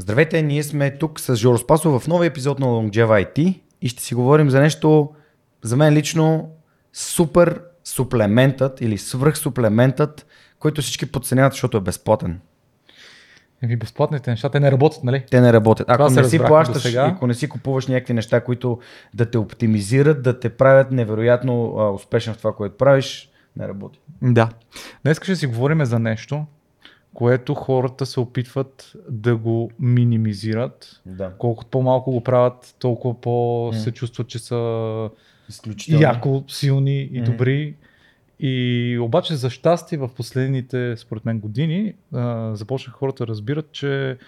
Здравейте, ние сме тук с Жоро Спасов в новия епизод на Longeva IT и ще си говорим за нещо, за мен лично, супер суплементът или свръхсуплементът, който всички подценяват, защото е безплатен. Еми, безплатните неща, те не работят, нали? Те не работят. Това Ако се не си плащаш, досега. ако не си купуваш някакви неща, които да те оптимизират, да те правят невероятно а, успешен в това, което правиш, не работи. Да. Днес ще си говорим за нещо, което хората се опитват да го минимизират. Да. Колкото по-малко го правят, толкова по се чувстват, че са яко силни и добри. И обаче за щастие в последните, според мен, години а, започнаха хората да разбират, че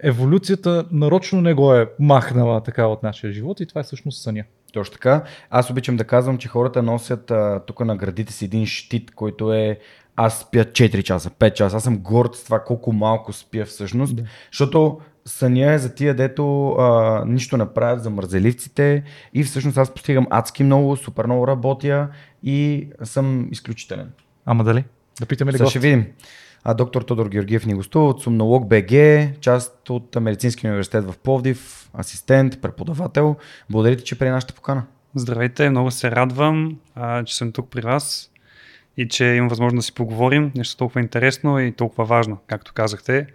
еволюцията нарочно не го е махнала така от нашия живот и това е всъщност съня. Точно така. Аз обичам да казвам, че хората носят а, тук на градите си един щит, който е аз спя 4 часа, 5 часа. Аз съм горд с това колко малко спя всъщност, Да. защото съня е за тия, дето а, нищо не правят за мързеливците и всъщност аз постигам адски много, супер много работя и съм изключителен. Ама дали? Да питаме ли Сега ще видим. А доктор Тодор Георгиев ни гостува от Сумнолог БГ, част от Медицинския университет в Пловдив, асистент, преподавател. Благодаря ти, че при нашата покана. Здравейте, много се радвам, а, че съм тук при вас и че имам възможност да си поговорим. Нещо толкова интересно и толкова важно, както казахте.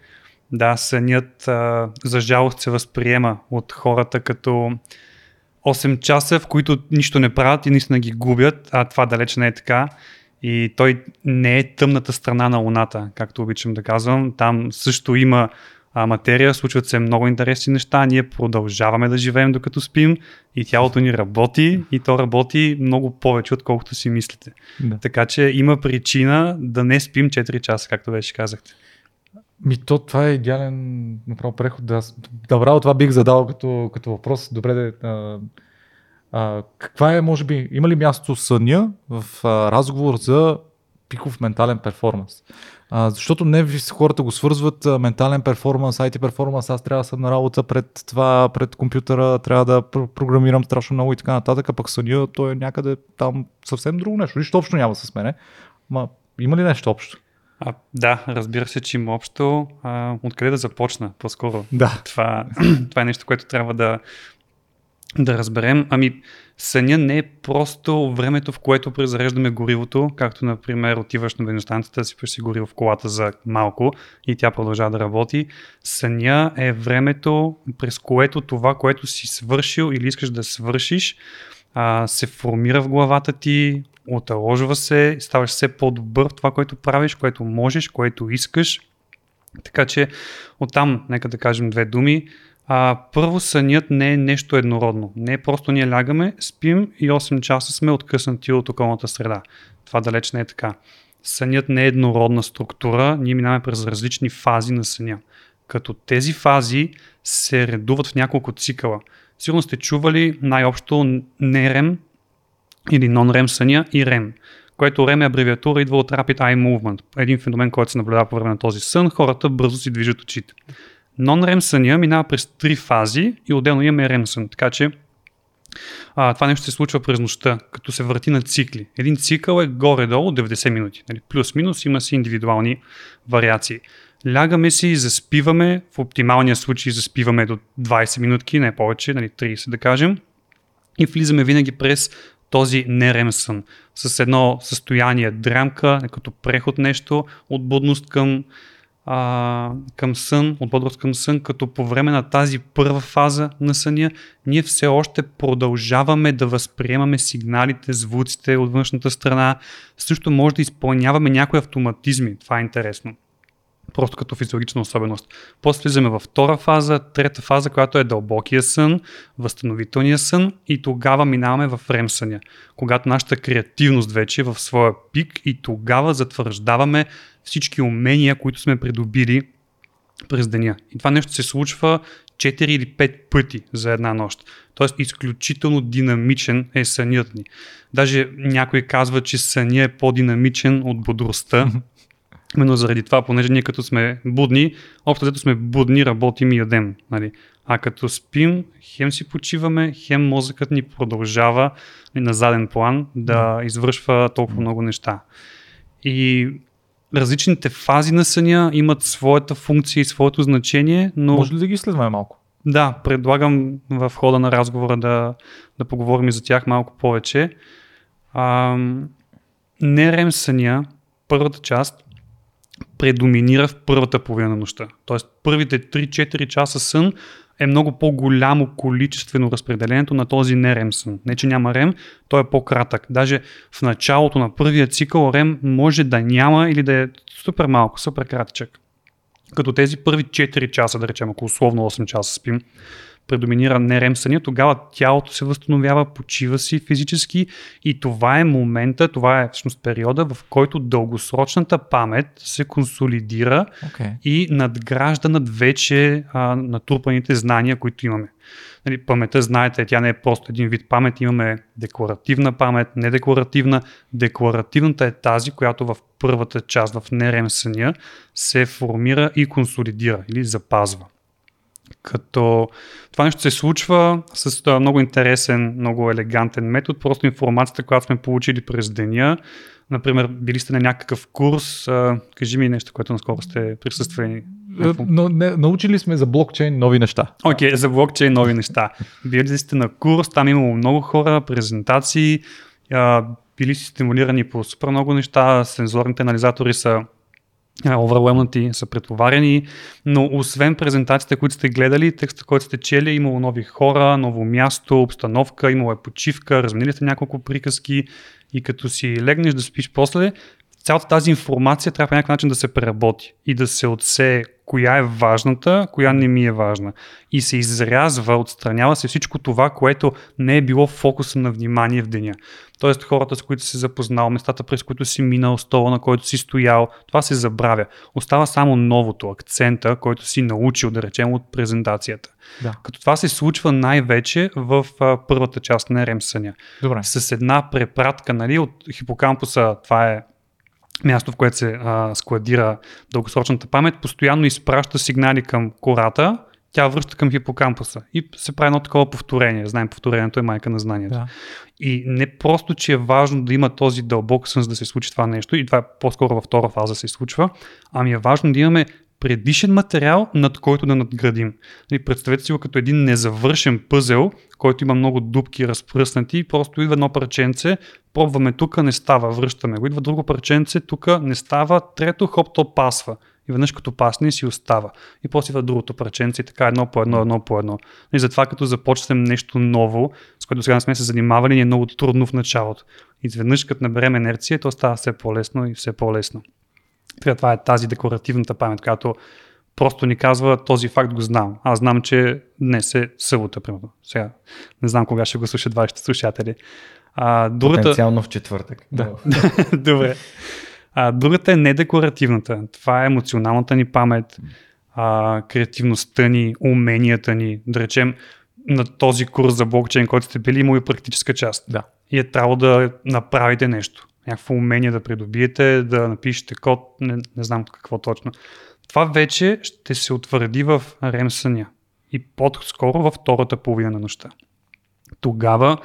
Да, сънят а, за жалост се възприема от хората като 8 часа, в които нищо не правят и наистина ги губят, а това далеч не е така. И той не е тъмната страна на Луната, както обичам да казвам. Там също има а, материя, случват се много интересни неща, ние продължаваме да живеем докато спим и тялото ни работи и то работи много повече, отколкото си мислите. Да. Така че има причина да не спим 4 часа, както вече казахте. Ми то, това е идеален направо преход. Да, добра, това бих задал като, като въпрос. Добре, да, а, а, каква е, може би, има ли място съня в а, разговор за пиков ментален перформанс? А, защото не хората го свързват а, ментален перформанс, IT перформанс, аз трябва да съм на работа пред това, пред компютъра, трябва да пр- програмирам страшно много и така нататък, а пък съня, той е някъде там съвсем друго нещо. Нищо общо няма с мене. Ма, има ли нещо общо? А, да, разбира се, че има общо. А, откъде да започна по-скоро? Да. Това, това е нещо, което трябва да, да разберем. Ами, съня не е просто времето, в което презареждаме горивото, както, например, отиваш на бензиностанцията, сипаш си гориво в колата за малко и тя продължава да работи. Съня е времето, през което това, което си свършил или искаш да свършиш, се формира в главата ти, оталожва се, ставаш все по-добър в това, което правиш, което можеш, което искаш. Така че оттам, нека да кажем две думи. А, първо, сънят не е нещо еднородно. Не е просто ние лягаме, спим и 8 часа сме откъснати от околната среда. Това далеч не е така. Сънят не е еднородна структура, ние минаваме през различни фази на съня. Като тези фази се редуват в няколко цикъла. Сигурно сте чували най-общо NREM или non-REM съня и REM което REM е абревиатура, идва от Rapid Eye Movement. Един феномен, който се наблюдава по време на този сън, хората бързо си движат очите. Non-REM съня минава през три фази и отделно имаме REM сън, така че а, това нещо се случва през нощта, като се върти на цикли. Един цикъл е горе-долу 90 минути. Нали? Плюс-минус има си индивидуални вариации. Лягаме си и заспиваме, в оптималния случай заспиваме до 20 минутки, не повече, нали, 30 да кажем, и влизаме винаги през този нерем сън, с едно състояние дрямка, като преход нещо от будност към, а, към сън, от бодрост към сън, като по време на тази първа фаза на съня, ние все още продължаваме да възприемаме сигналите, звуците от външната страна, също може да изпълняваме някои автоматизми, това е интересно. Просто като физиологична особеност. После влизаме във втора фаза, трета фаза, която е дълбокия сън, възстановителния сън и тогава минаваме в REM съня, когато нашата креативност вече е в своя пик и тогава затвърждаваме всички умения, които сме придобили през деня. И това нещо се случва 4 или 5 пъти за една нощ. Тоест изключително динамичен е сънят ни. Даже някой казва, че съня е по-динамичен от бодростта. Именно заради това, понеже ние като сме будни, общо взето сме будни, работим и ядем. Нали? А като спим, хем си почиваме, хем мозъкът ни продължава на заден план да извършва толкова много неща. И различните фази на съня имат своята функция и своето значение, но... Може ли да ги изследваме малко? Да, предлагам в хода на разговора да, да поговорим и за тях малко повече. А, не съня, първата част, предоминира в първата половина на нощта. Тоест първите 3-4 часа сън е много по-голямо количествено разпределението на този нерем сън. Не, че няма рем, той е по-кратък. Даже в началото на първия цикъл рем може да няма или да е супер малко, супер кратичък. Като тези първи 4 часа, да речем, ако условно 8 часа спим, предоминира нерем съня, тогава тялото се възстановява, почива си физически и това е момента, това е всъщност периода, в който дългосрочната памет се консолидира okay. и надгражда над вече а, натрупаните знания, които имаме. Нали, паметта, знаете, тя не е просто един вид памет, имаме декларативна памет, недекларативна. Декларативната е тази, която в първата част, в нерем съня, се формира и консолидира или запазва. Като това нещо се случва с много интересен, много елегантен метод. Просто информацията, която сме получили през деня, например, били сте на някакъв курс, а, кажи ми нещо, което наскоро сте присъствали. Е, но, не, научили сме за блокчейн нови неща. Окей, okay, за блокчейн нови неща. Били сте на курс, там имало много хора, презентации, а, били си стимулирани по супер много неща, сензорните анализатори са overwhelmed са претоварени, но освен презентациите, които сте гледали, текста, който сте чели, имало нови хора, ново място, обстановка, имало е почивка, разменили сте няколко приказки и като си легнеш да спиш после, цялата тази информация трябва по някакъв начин да се преработи и да се отсее коя е важната, коя не ми е важна. И се изрязва, отстранява се всичко това, което не е било фокуса на внимание в деня. Тоест хората, с които си запознал, местата, през които си минал, стола, на който си стоял, това се забравя. Остава само новото, акцента, който си научил, да речем, от презентацията. Да. Като това се случва най-вече в а, първата част на рем съня. Добре. С една препратка нали, от хипокампуса, това е място, в което се а, складира дългосрочната памет, постоянно изпраща сигнали към кората, тя връща към хипокампуса и се прави едно такова повторение. Знаем, повторението е майка на знанието. Да. И не просто, че е важно да има този дълбок сън, за да се случи това нещо, и това е по-скоро във втора фаза се случва, ами е важно да имаме предишен материал, над който да надградим. Нали, представете си го като един незавършен пъзел, който има много дубки разпръснати и просто идва едно парченце, пробваме тук, не става, връщаме го, идва друго парченце, тук не става, трето хоп, то пасва. И веднъж като пасне си остава. И после идва другото парченце и така едно по едно, едно по едно. И затова като започнем нещо ново, с което сега не сме се занимавали, ни е много трудно в началото. И изведнъж като наберем инерция, то става все по-лесно и все по-лесно. Това е тази декоративната памет, която просто ни казва този факт го знам. Аз знам, че днес е събота, примерно. Сега не знам кога ще го слушат вашите слушатели. А, другата... Потенциално в четвъртък. Да. Добре. А, другата е недекоративната. Това е емоционалната ни памет, а, креативността ни, уменията ни. Да речем, на този курс за блокчейн, който сте били, има и практическа част. Да. И е трябвало да направите нещо някакво умение да придобиете, да напишете код, не, не знам какво точно. Това вече ще се утвърди в рем съня и по-скоро във втората половина на нощта. Тогава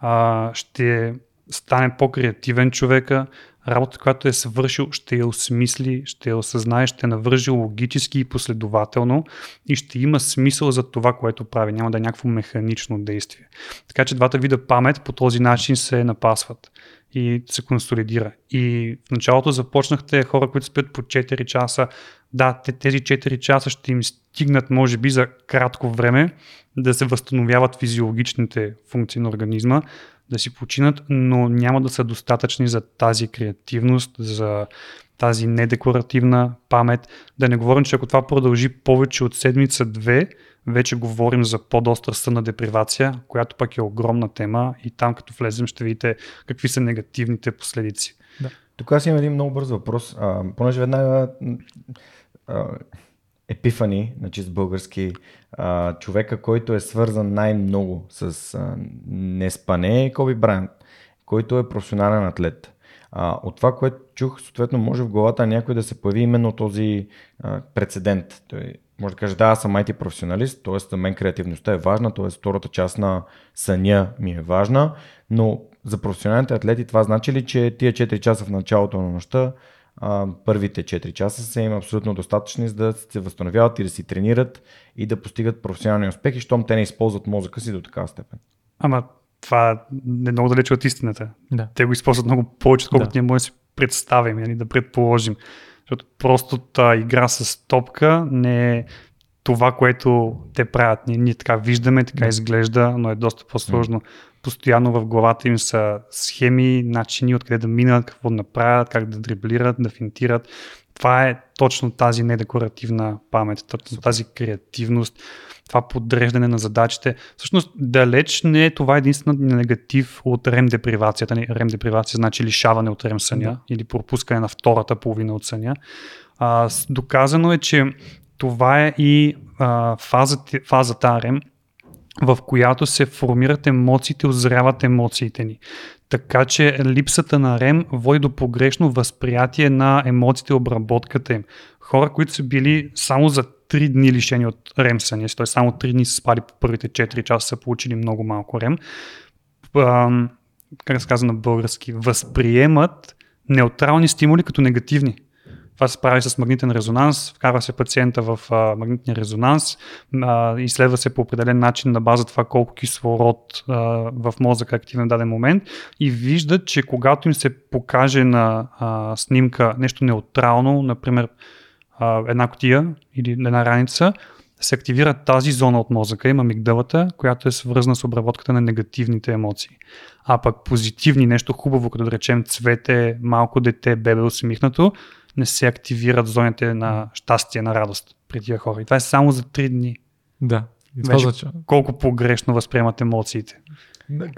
а, ще стане по-креативен човека, работа, която е свършил, ще я осмисли, ще я осъзнае, ще навържи логически и последователно и ще има смисъл за това, което прави. Няма да е някакво механично действие. Така че двата вида памет по този начин се напасват и се консолидира. И в началото започнахте хора, които спят по 4 часа. Да, тези 4 часа ще им стигнат, може би, за кратко време да се възстановяват физиологичните функции на организма, да си починат, но няма да са достатъчни за тази креативност, за тази недекларативна памет. Да не говорим, че ако това продължи повече от седмица-две, вече говорим за по-достра сънна депривация, която пък е огромна тема и там като влезем ще видите какви са негативните последици. Да. Тук аз имам един много бърз въпрос, а, понеже веднага Епифани, на чист български, а, човека, който е свързан най-много с а, неспане е Коби Брайант, който е професионален атлет. А, от това, което чух, съответно може в главата някой да се появи именно този а, прецедент. Той може да каже, да, аз съм IT професионалист, т.е. за мен креативността е важна, т.е. втората част на съня ми е важна, но за професионалните атлети това значи ли, че тия 4 часа в началото на нощта а, първите 4 часа са им абсолютно достатъчни, за да се възстановяват и да си тренират и да постигат професионални успехи, щом те не използват мозъка си до такава степен. Ама това е много далече от истината. Да. Те го използват много повече, отколкото Да. ние може да си представим, нали, да предположим. Защото простата игра с топка не е това, което те правят. Ние, ние така виждаме, така Да. изглежда, но е доста по-сложно. Постоянно в главата им са схеми, начини откъде да минат, какво да направят, как да дриблират, да финтират. Това е точно тази недекоративна памет, точно тази креативност, това подреждане на задачите. Всъщност, далеч не е това единствено негатив от REM депривацията. REM депривация значи лишаване от REM съня Да. или пропускане на втората половина от съня. А, доказано е, че това е и а, фазата, фазата REM, в която се формират емоциите, озряват емоциите ни. Така че липсата на REM води до погрешно възприятие на емоциите обработката им. Хора, които са били само за 3 дни лишени от REM съня, т.е. само 3 дни са спали по първите 4 часа, са получили много малко ам, как се казва на български, възприемат неутрални стимули като негативни. Това се прави с магнитен резонанс, вкарва се пациента в а, магнитния резонанс, а, изследва се по определен начин на база това колко кислород а, в мозъка е активен в даден момент и виждат, че когато им се покаже на а, снимка нещо неутрално, например а, една котия или една раница, се активира тази зона от мозъка, има мигдалата, която е свързана с обработката на негативните емоции. А пък позитивни, нещо хубаво, като да речем цвете, малко дете, бебе усмихнато, не се активират зоните на щастие, на радост при тия хора. И това е само за 3 дни. Да. И това Вече значи, колко погрешно възприемат емоциите.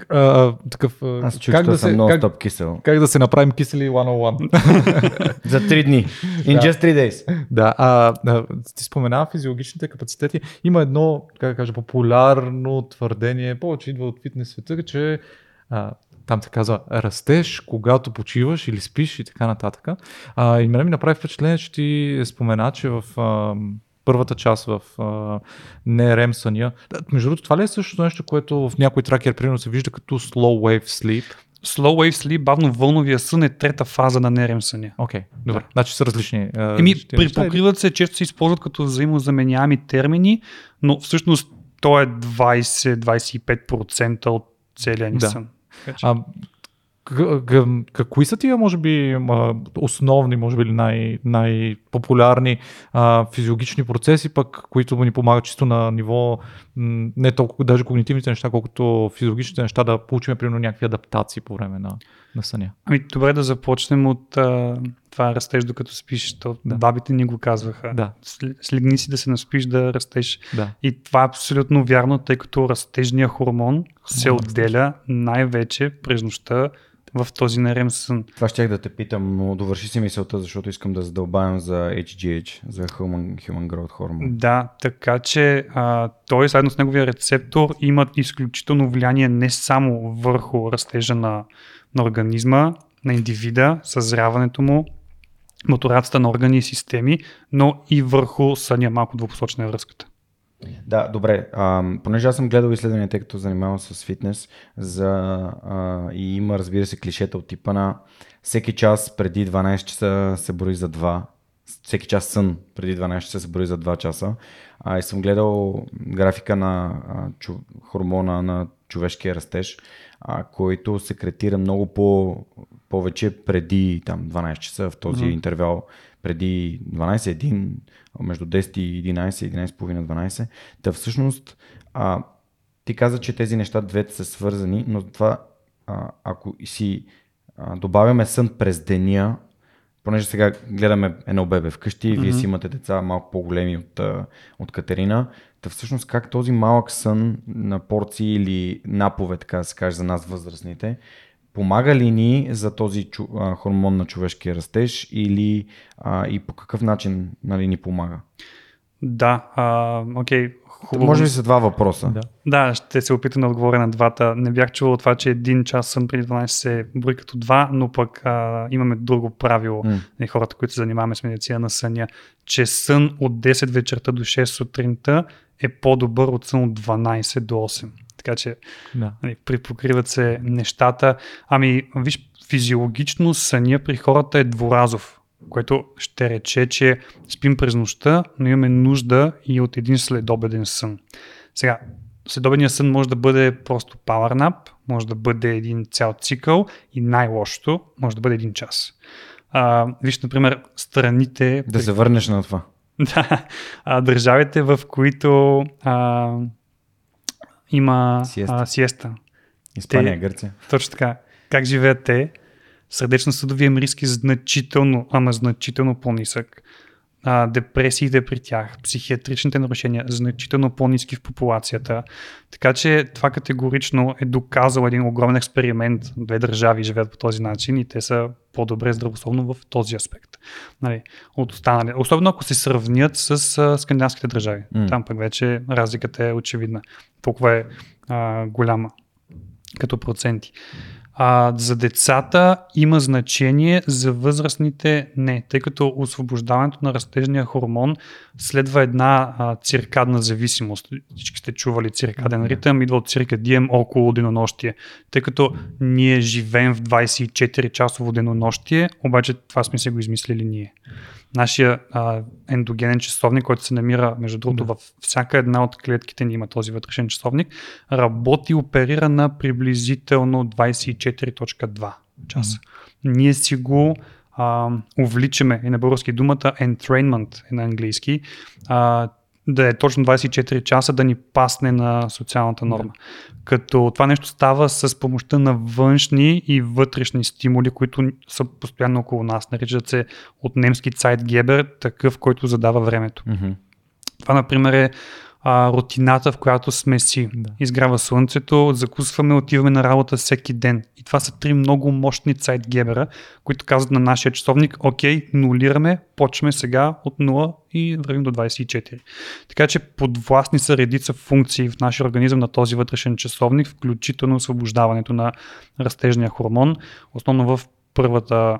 А, такъв, Аз чух, как, да съм се, много как, кисел. как да се направим кисели 101. За 3 дни. In Да. just 3 days. Да, а, а ти спомена физиологичните капацитети. Има едно, как да кажа, популярно твърдение, повече идва от фитнес света, че а, там се казва растеж, когато почиваш или спиш и така нататък. А, и мене ми направи впечатление, че ти спомена, че в а, първата част в а, не REM съня. Да, Между другото, това ли е същото нещо, което в някой тракер примерно се вижда като slow wave sleep? Slow wave sleep, бавно вълновия сън е трета фаза на нерем съня. Окей, okay, добре. Значи са различни. Еми, припокриват се, често се използват като взаимозаменяеми термини, но всъщност то е 20-25% от целия ни Да. сън. А, к- к- к- кои са тия, може би, основни, може би, най- най-популярни а, физиологични процеси, пък, които ни помагат чисто на ниво не толкова даже когнитивните неща, колкото физиологичните неща да получим, примерно, някакви адаптации по време на, на съня. Ами, добре да започнем от а, това растеж докато спиш. То, Да. Бабите ни го казваха. Да. Слегни си да се наспиш да растеш. Да. И това е абсолютно вярно, тъй като растежният хормон се отделя най-вече през нощта в този нерем сън. Това щях да те питам, но довърши си мисълта, защото искам да задълбавам за HGH, за Human, Human Growth Hormone. Да, така че а, той заедно с неговия рецептор имат изключително влияние не само върху растежа на, на организма, на индивида, съзряването му, мотурацията на органи и системи, но и върху съня, малко двупосочна е връзката. Да, добре. А, понеже аз съм гледал изследвания, тъй като занимавам с фитнес, за, а, и има, разбира се, клишета от типа на всеки час преди 12 часа се брои за 2, всеки час сън преди 12 часа се брои за 2 часа. А, и съм гледал графика на а, чу, хормона на човешкия растеж, а, който секретира много по, повече преди там, 12 часа в този Мгм. интервал преди 12, 1, между 10 и 11, 11,5, 12. Та всъщност, а, ти каза, че тези неща двете са свързани, но това, а, ако си а, добавяме сън през деня, понеже сега гледаме едно бебе вкъщи, mm-hmm. вие си имате деца малко по-големи от, от Катерина, та всъщност как този малък сън на порции или напове, така да се каже за нас възрастните, помага ли ни за този чу, а, хормон на човешкия растеж или а, и по какъв начин нали, ни помага? Да, а, окей, хубаво. Може би са два въпроса. Да. Да, ще се опитам да отговоря на двата. Не бях чувал това, че един час сън преди 12 се брои като два, но пък а, имаме друго правило. На хората, които се занимаваме с медицина на съня, че сън от 10 вечерта до 6 сутринта е по-добър от сън от 12 до 8. Така че Да. нали, припокриват се нещата. Ами, виж, физиологично съня при хората е дворазов. което ще рече, че спим през нощта, но имаме нужда и от един следобеден сън. Сега, следобедният сън може да бъде просто power nap, може да бъде един цял цикъл и най-лошото може да бъде един час. А, виж, например, страните... Да се върнеш на това. Да, а, държавите, в които а, има Сиеста. а, сиеста. Испания, Те- Гърция. Точно така. Как живеят те? Сърдечно-съдовия им риск е значително, ама значително по-нисък. А, депресиите при тях, психиатричните нарушения, значително по-низки в популацията. Така че това категорично е доказал един огромен експеримент. Две държави живеят по този начин и те са по-добре здравословно в този аспект. Нали, от останали. Особено ако се сравнят с а, скандинавските държави. М. Там пък вече разликата е очевидна. Толкова е а, голяма като проценти. А, за децата има значение, за възрастните не, тъй като освобождаването на растежния хормон следва една а, циркадна зависимост. Всички сте чували циркаден ритъм, идва от циркадием около денонощие. Тъй като ние живеем в 24-часово денонощие, обаче това сме се го измислили ние. Нашия а, ендогенен часовник, който се намира, между другото, Да. в всяка една от клетките ни има този вътрешен часовник, работи и оперира на приблизително 24.2 часа. Ние си го а, увличаме, и на български думата entrainment е на английски, а, да е точно 24 часа да ни пасне на социалната норма. Като това нещо става с помощта на външни и вътрешни стимули, които са постоянно около нас. Наричат се от немски Zeitgeber, такъв, който задава времето. Мгм. Това, например, е а, рутината, в която сме си. Да. Изгрява слънцето, закусваме, отиваме на работа всеки ден. И това са три много мощни цайтгебера, които казват на нашия часовник, окей, нулираме, почваме сега от 0 и вървим до 24. Така че подвластни са редица функции в нашия организъм на този вътрешен часовник, включително освобождаването на растежния хормон, основно в първата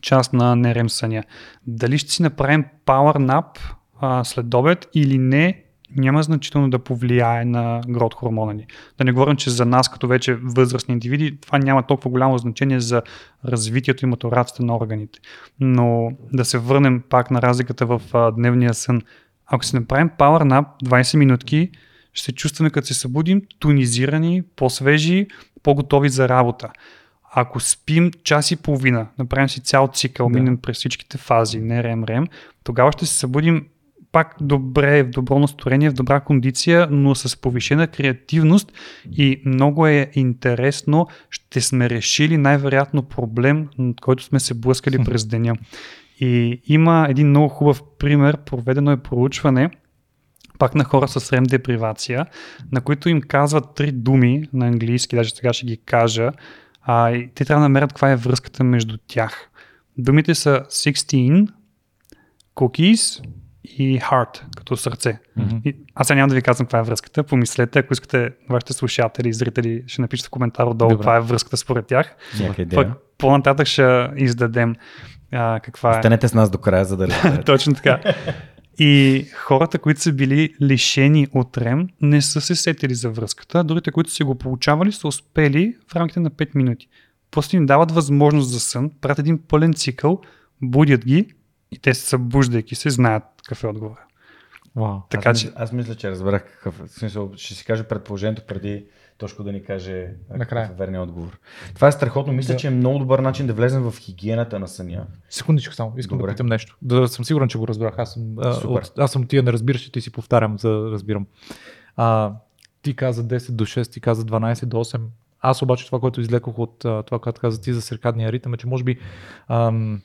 част на нерем съня. Дали ще си направим power nap а, след обед или не, няма значително да повлияе на грот хормона ни. Да не говорим, че за нас като вече възрастни индивиди това няма толкова голямо значение за развитието и матурацията на органите. Но да се върнем пак на разликата в а, дневния сън. Ако си направим power nap 20 минутки, ще се чувстваме като се събудим тонизирани, по-свежи, по-готови за работа. Ако спим час и половина, направим си цял цикъл, Да. минем през всичките фази, не рем-рем, тогава ще се събудим пак добре, в добро настроение, в добра кондиция, но с повишена креативност и много е интересно, ще сме решили най-вероятно проблем, над който сме се блъскали през деня. И има един много хубав пример, проведено е проучване, пак на хора с рем депривация, на които им казват три думи на английски, даже сега ще ги кажа, а, и те трябва да намерят каква е връзката между тях. Думите са 16, cookies и heart, като сърце. Мгм. И аз сега няма да ви казвам каква е връзката. Помислете, ако искате вашите слушатели и зрители, ще напишете в коментар отдолу Добре. каква е връзката според тях. Пък по-нататък ще издадем а, каква е. Останете с нас до края, за да. Точно така. И хората, които са били лишени от рем, не са се сетили за връзката. Другите, които са го получавали, са успели в рамките на 5 минути. Просто им дават възможност за сън, правят един пълен цикъл, будят ги и те се събуждайки се, знаят какъв е отговор. Вау. Така аз, че, мисля, аз мисля, че разбрах какъв е. В смисъл, ще си кажа предположението преди Тошко да ни каже Накрая. какъв е верният отговор. Това е страхотно. Мисля, Да. че е много добър начин да влезем в хигиената на съня. Секундичко само, искам Добре. да питам нещо. Да съм сигурен, че го разбрах. Аз съм, а, Супер. от, аз съм тия не разбиращите и си повтарям, за да разбирам. А, ти каза 10 до 6, ти каза 12 до 8. Аз обаче това, което излекох от това, което каза ти за циркадния ритъм, е, че може би ам,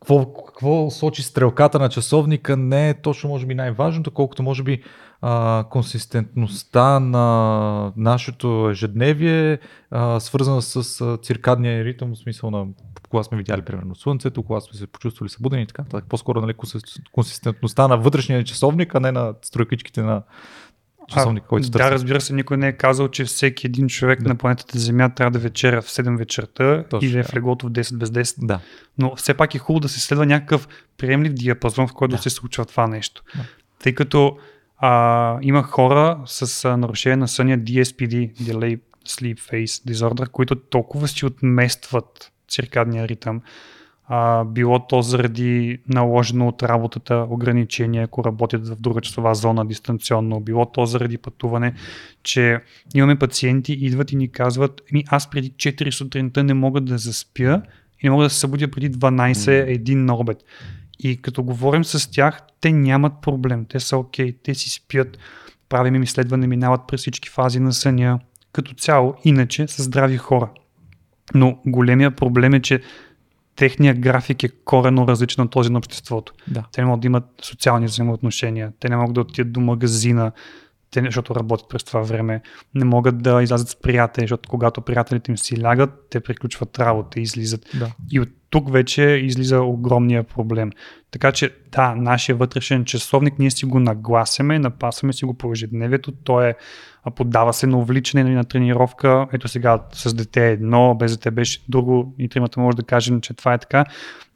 какво, какво сочи стрелката на часовника не е точно може би най-важното, колкото може би а, консистентността на нашето ежедневие, а, свързана с а, циркадния ритъм, в смисъл на кога сме видяли примерно слънцето, кога сме се почувствали събудени и така. нататък. По-скоро нали, консис- консистентността на вътрешния часовник, а не на стройкичките на часовника, който да, търси. разбира се, никой не е казал, че всеки един човек Да. на планетата Земя трябва да вечеря в 7 вечерта Точно и да е в леглото в 10 без 10. Да. Но все пак е хубаво да се следва някакъв приемлив диапазон, в който да. Да. се случва това нещо. Да. Тъй като а, има хора с а, нарушение на съня DSPD, Delay Sleep Phase Disorder, които толкова си отместват циркадния ритъм, а, било то заради наложено от работата ограничение, ако работят в друга часова зона дистанционно, било то заради пътуване, че имаме пациенти, идват и ни казват, ми аз преди 4 сутринта не мога да заспя и не мога да се събудя преди 12, един на обед. И като говорим с тях, те нямат проблем, те са окей, те си спят, правим им изследване, минават през всички фази на съня, като цяло, иначе са здрави хора. Но големия проблем е, че техният график е корено различен от този на обществото. Да. Те не могат да имат социални взаимоотношения, те не могат да отидат до магазина, те, защото работят през това време, не могат да излязат с приятели, защото когато приятелите им си лягат, те приключват работа и излизат. Да. И от тук вече излиза огромния проблем. Така че да, нашия вътрешен часовник, ние си го нагласяме, напасваме си го по ежедневието, то е а, поддава се на увличане нали, на тренировка. Ето сега с дете едно, без дете беше друго и тримата може да кажем, че това е така,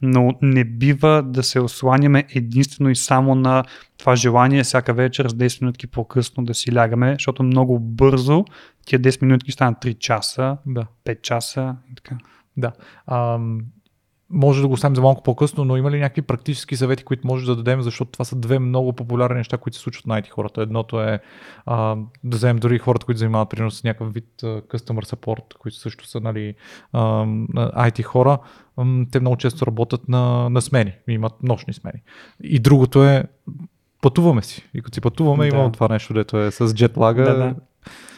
но не бива да се осланяме единствено и само на това желание всяка вечер с 10 минутки по-късно да си лягаме, защото много бързо тия 10 минутки станат 3 часа, Да. 5 часа и така. Да. Ам, може да го оставим за малко по-късно, но има ли някакви практически съвети, които може да дадем, защото това са две много популярни неща, които се случват на IT хората. Едното е а, да вземем дори хората, които занимават примерно с някакъв вид а, customer support, които също са нали, а, IT хора. Те много често работят на, на смени, имат нощни смени. И другото е пътуваме си. И като си пътуваме, Да. имаме това нещо, дето е с джетлага. Да, да.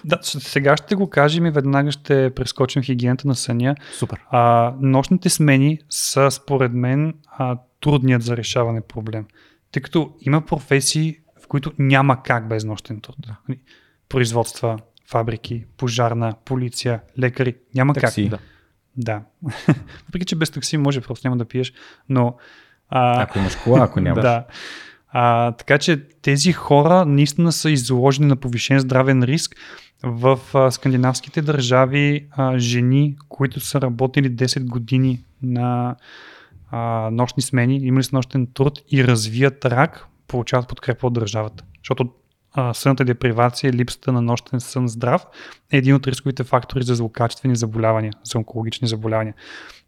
Да, сега ще го кажем и веднага ще прескочим хигиената на съня. Супер. А, нощните смени са според мен а, трудният за решаване проблем. Тъй като има професии, в които няма как без нощен труд. Нали, Производства, фабрики, пожарна, полиция, лекари, няма Такси. как. Да. Въпреки, че без такси може, просто няма да пиеш, но... А, Ако имаш кола, ако нямаш. да. А, така че тези хора наистина са изложени на повишен здравен риск. В а, скандинавските държави а, жени, които са работили 10 години на а, нощни смени, имали са нощен труд и развият рак, получават подкрепа от държавата. Защото а, сънната депривация, липсата на нощен сън здрав е един от рисковите фактори за злокачествени заболявания, за онкологични заболявания.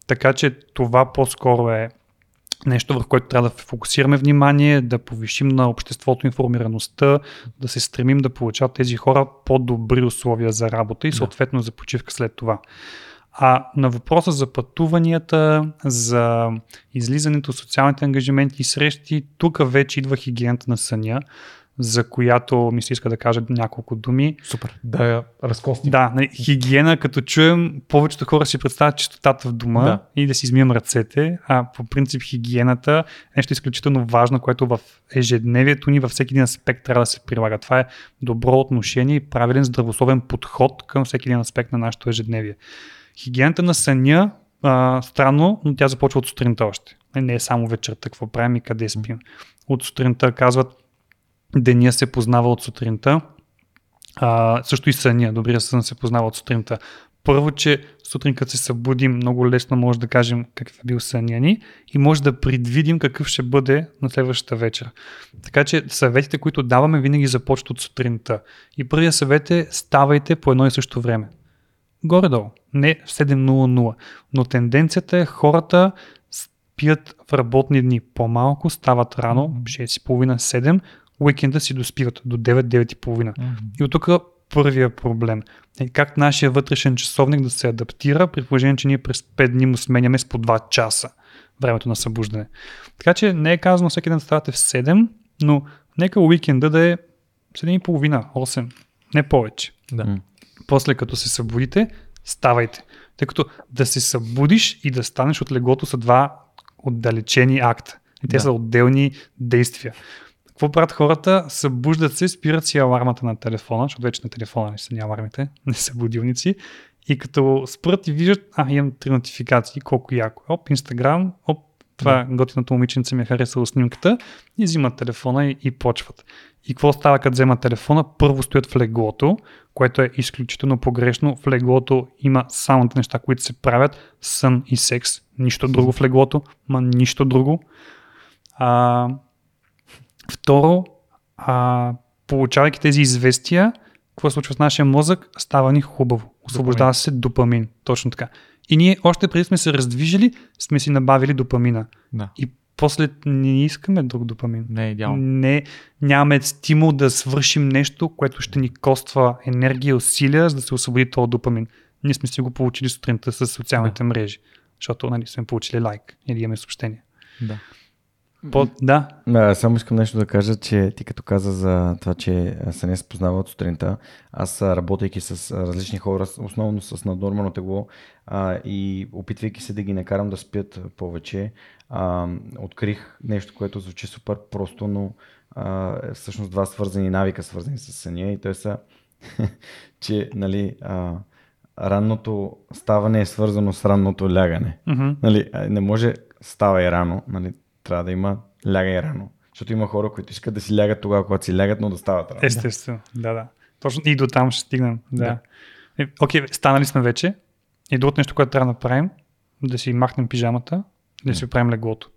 Така че това по-скоро е нещо, върху което трябва да фокусираме внимание, да повишим на обществото информираността, да се стремим да получават тези хора по-добри условия за работа и съответно за почивка след това. А на въпроса за пътуванията, за излизането, социалните ангажименти и срещи, тук вече идва хигиената на съня, за която ми се иска да кажа няколко думи. Супер. Да я разкостим. Да, нали, хигиена, като чуем, повечето хора си представят чистотата в дома Да. и да си измием ръцете, а по принцип хигиената е нещо изключително важно, което в ежедневието ни във всеки един аспект трябва да се прилага. Това е добро отношение и правилен здравословен подход към всеки един аспект на нашето ежедневие. Хигиената на съня, а, странно, но тя започва от сутринта още. Не е само вечерта, какво правим и къде спим. От сутринта казват, деня се познава от сутринта, а, също и съня, добрия сън се познава от сутринта. Първо, че сутрин като се събудим, много лесно може да кажем какъв е бил съня ни и може да предвидим какъв ще бъде на следващата вечер. Така че съветите, които даваме, винаги започват от сутринта. И първият съвет е ставайте по едно и също време. Горе-долу, не в 7.00. Но тенденцията е хората спят в работни дни по-малко, стават рано, 6.30-7, уикенда си доспиват до 9-9.30. Мгм. И от тук първия проблем. Е как нашия вътрешен часовник да се адаптира, при положение, че ние през 5 дни му сменяме с по 2 часа времето на събуждане. Така че не е казано всеки ден да ставате в 7, но нека уикенда да е 7.30, 8, не повече. Да. После като се събудите, ставайте. Тъй като да се събудиш и да станеш от леглото са два отдалечени акта. И те Да. са отделни действия. Какво правят хората? Събуждат се, спират си алармата на телефона, защото вече на телефона не са ни алармите, не са будилници. И като спрат и виждат, а, имам три нотификации, колко яко. Оп, Инстаграм, оп, това да. готиното момиченце ми е харесало снимката и взимат телефона и, и почват. И какво става, като вземат телефона? Първо стоят в леглото, което е изключително погрешно. В леглото има само неща, които се правят. Сън и секс. Нищо друго в леглото, ма нищо друго. А, второ, а, получавайки тези известия, какво се случва с нашия мозък, става ни хубаво. Освобождава се допамин. Точно така. И ние още преди сме се раздвижили, сме си набавили допамина. Да. И после не искаме друг допамин. Не е идеално. Не, нямаме стимул да свършим нещо, което ще ни коства енергия усилия, за да се освободи този допамин. Ние сме си го получили сутринта с социалните мрежи, защото нали, сме получили лайк или имаме съобщение. Да. По, да, А, само искам нещо да кажа, че ти като каза за това, че се не се познава от сутринта, аз работейки с различни хора, основно с наднормално тегло а, и опитвайки се да ги накарам да спят повече, а, открих нещо, което звучи супер просто, но а, е всъщност два свързани навика, свързани с съня и те са, че нали, а, ранното ставане е свързано с ранното лягане. мгм, Нали, не може ставай рано, нали, трябва да има лягай рано. Защото има хора, които искат да си лягат тогава, когато си лягат, но да стават рано. естествено. Да, да. Точно и до там ще стигнем. Да. Да. Е, Окей, станали сме вече. И другото нещо, което трябва да направим, да си махнем пижамата, да си оправим леглото.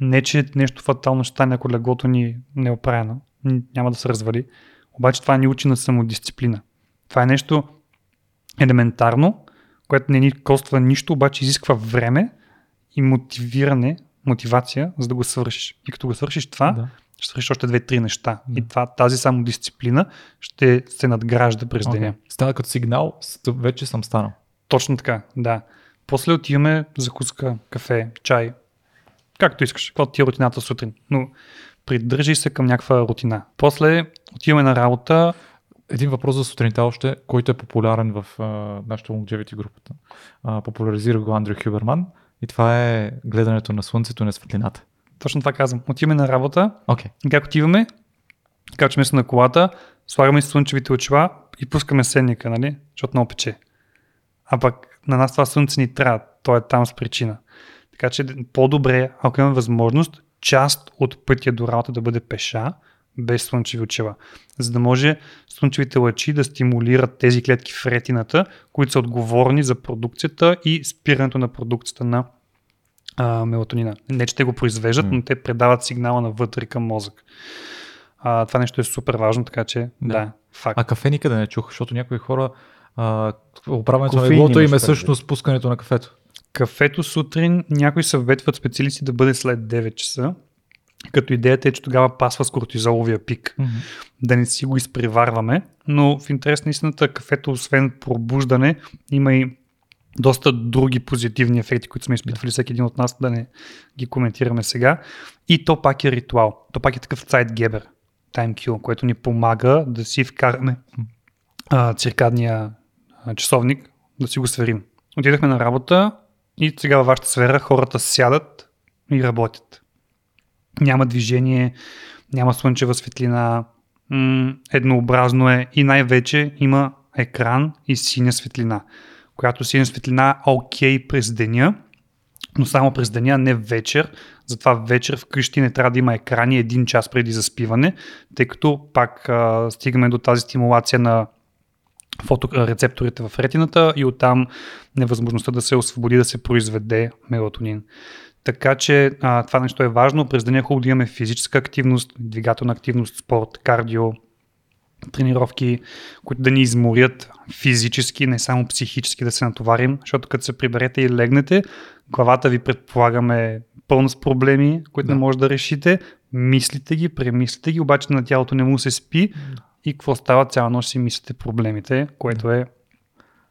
Не, че нещо фатално ще стане, ако леглото ни не е оправено. Няма да се развали. Обаче това ни учи на самодисциплина. Това е нещо елементарно, което не ни коства нищо, обаче изисква време и мотивиране, мотивация, за да го свършиш. И като го свършиш това, Да. ще свършиш още две-три неща. Да. И това, тази самодисциплина ще се надгражда през Okay. деня. Става като сигнал, вече съм станал. Точно така, да. После отиваме закуска, кафе, чай, както искаш, каквото ти е рутината сутрин. Но придържай се към някаква рутина. После отиваме на работа, Един въпрос за сутринта още, който е популярен в а, нашата longevity групата. А, популяризира го Андрю Хюберман и това е гледането на слънцето и на светлината. точно това казвам. Отиваме на работа, и как отиваме, качваме се на колата, слагаме си слънчевите очила и пускаме сенника, нали? Защото много пече. А пък на нас това слънце ни трябва, то е там с причина. Така че по-добре, ако имаме възможност, част от пътя до работа да бъде пеша, без слънчеви очила. За да може слънчевите лъчи да стимулират тези клетки в ретината, които са отговорни за продукцията и спирането на продукцията на а, мелатонина. Не, че те го произвеждат, но те предават сигнала навътре към мозък. А, това нещо е супер важно, така че да, Да. факт. А кафе никъде не чух, защото някои хора а, оправянето на леглото им е всъщност пускането на кафето. Кафето сутрин някои съветват специалисти да бъде след 9 часа, като идеята е, че тогава пасва с кортизоловия пик. да не си го изпреварваме, но в интерес на истината кафето, освен пробуждане, има и доста други позитивни ефекти, които сме изпитвали всеки един от нас, да не ги коментираме сега. И то пак е ритуал. То пак е такъв Zeitgeber, TimeQ, което ни помага да си вкараме а, циркадния а, часовник, да си го сверим. Отидахме на работа и сега във вашата сфера хората сядат и работят. Няма движение, няма слънчева светлина, м- еднообразно е и най-вече има екран и синя светлина, която светлина е окей през деня, но само през деня, не вечер. Затова вечер вкъщи не трябва да има екрани един час преди заспиване, тъй като пак а, стигаме до тази стимулация на фоторецепторите в ретината и оттам невъзможността да се освободи да се произведе мелатонин. Така че а, това нещо е важно. През деня е хубаво да имаме физическа активност, двигателна активност, спорт, кардио, тренировки, които да ни изморят физически, не само психически да се натоварим, защото като се приберете и легнете, главата ви предполагаме пълна с проблеми, които да. не може да решите, мислите ги, премислите ги, обаче на тялото не му се спи. И какво става? Цяла нощ си мислите проблемите, което е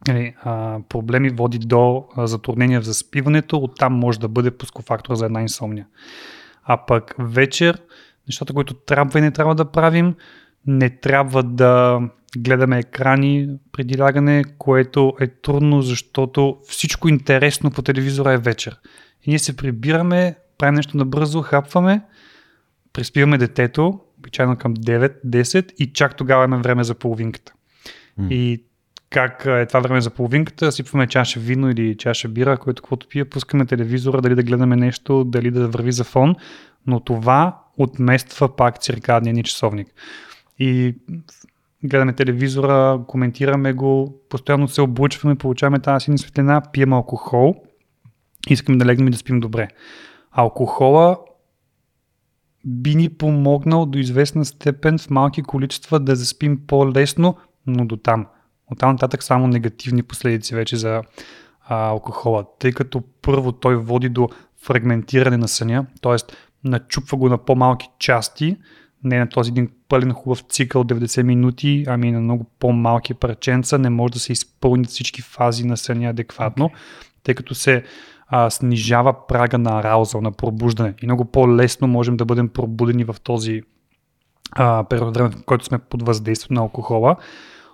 нали, а, проблеми води до а, затруднения в заспиването, оттам може да бъде пускофактор за една инсомния. А пък вечер, нещата, които трябва и не трябва да правим, не трябва да гледаме екрани преди лягане, което е трудно, защото всичко интересно по телевизора е вечер. И ние се прибираме, правим нещо набързо, хапваме, преспиваме детето, обичайно към 9-10 и чак тогава имаме време за половинката. Mm. И как е това време за половинката, сипваме чаша вино или чаша бира, който каквото пие, пускаме телевизора, дали да гледаме нещо, дали да върви за фон, но това отмества пак циркадния ни часовник. И гледаме телевизора, коментираме го, постоянно се облучваме, получаваме тази синя светлина, пием алкохол, искаме да легнем и да спим добре. Алкохола би ни помогнал до известна степен в малки количества да заспим по-лесно, но до там. От там нататък само негативни последици вече за а, алкохола, тъй като първо той води до фрагментиране на съня, т.е. начупва го на по-малки части, не на този един пълен хубав цикъл 90 минути, ами на много по-малки парченца, не може да се изпълнят всички фази на съня адекватно, тъй като се а, снижава прага на араузъл, на пробуждане и много по-лесно можем да бъдем пробудени в този а, период време, в който сме под въздействието на алкохола.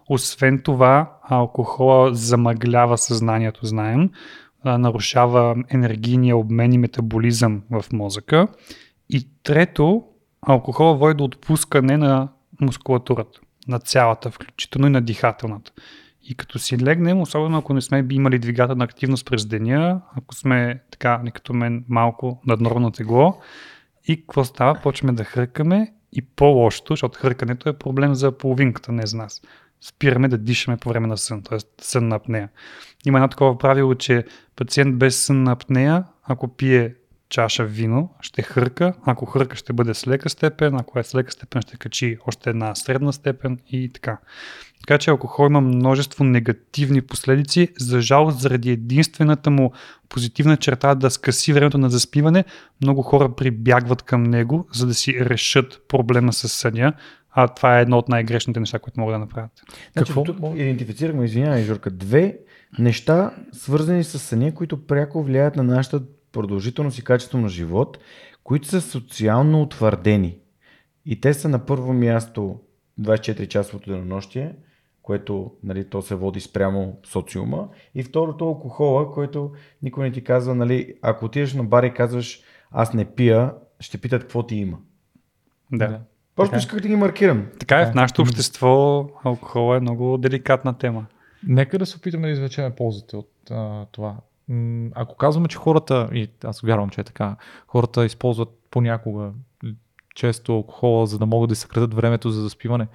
Освен това, алкохола замъглява съзнанието, знаем, а, нарушава енергийния обмен и метаболизъм в мозъка. И трето, алкохола води до отпускане на мускулатурата, на цялата, включително и на дихателната. И като си легнем, особено ако не сме имали двигателна активност през деня, ако сме така, не като мен, малко наднормно тегло, и какво става? Почваме да хъркаме и по-лошото, защото хъркането е проблем за половинката, не за нас. Спираме да дишаме по време на сън, т.е. сън на апнея. Има едно такова правило, че пациент без сън на апнея, ако пие чаша вино, ще хърка. Ако хърка, ще бъде с лека степен. Ако е с лека степен, ще качи още една средна степен и така. Така че алкохол има множество негативни последици. За жалост, заради единствената му позитивна черта да скъси времето на заспиване, много хора прибягват към него, за да си решат проблема с съня. А това е едно от най-грешните неща, които могат да направят. Значи, Какво? тук идентифицирахме, извинявай, Журка, две неща, свързани с съня, които пряко влияят на нашата продължителност и качество на живот, които са социално утвърдени. И те са на първо място 24-часовото денонощие, което нали, то се води спрямо социума. И второто алкохола, което никой не ти казва, нали, ако отидеш на бар и казваш аз не пия, ще питат какво ти има. Да. Просто Така. исках да ги маркирам. Така е, в нашето общество алкохол е много деликатна тема. Нека да се опитаме да извлечем ползите от а, това. Ако казваме, че хората, и аз вярвам, че е така, хората използват понякога често алкохола, за да могат да съкратят времето за заспиване.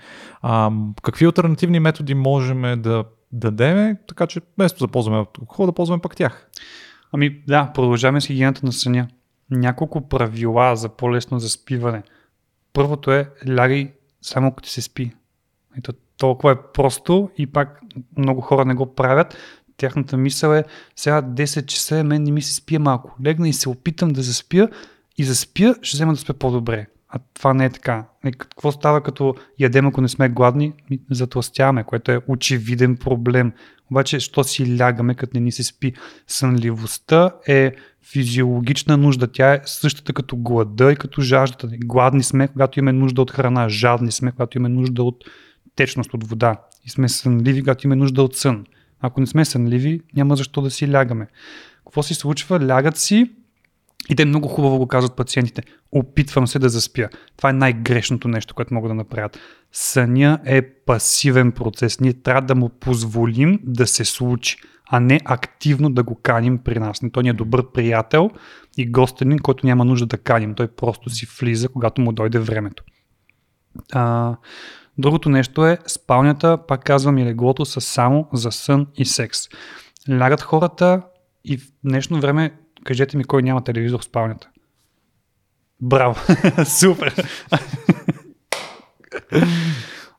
А, какви альтернативни методи можем да дадеме, така че вместо да ползваме алкохол, да ползваме пак тях? Ами да, продължаваме с хигиената на съня. Няколко правила за по-лесно заспиване. Първото е лягай само като се спи. Ето, толкова е просто и пак много хора не го правят. Тяхната мисъл е сега 10 часа, мен не ми се спия малко. Легна и се опитам да заспя и заспя, ще взема да спя по-добре. А това не е така. Е, Какво става като ядем, ако не сме гладни? Затластяваме, което е очевиден проблем. Обаче, що си лягаме, като не ни се спи? Сънливостта е физиологична нужда. Тя е същата като глада и като жаждата. Гладни сме, когато имаме нужда от храна. Жадни сме, когато имаме нужда от течност, от вода. И сме сънливи, когато имаме нужда от сън. Ако не сме сънливи, няма защо да си лягаме. Какво се случва? Лягат си и те много хубаво го казват пациентите. Опитвам се да заспя. Това е най-грешното нещо, което могат да направят. Съня е пасивен процес. Ние трябва да му позволим да се случи, а не активно да го каним при нас. Той ни е добър приятел и гостенин, който няма нужда да каним. Той просто си влиза, когато му дойде времето. А, другото нещо е спалнята, пак казвам, и леглото са само за сън и секс. Лягат хората и в днешно време, кажете ми кой няма телевизор в спалнята. Браво! Супер!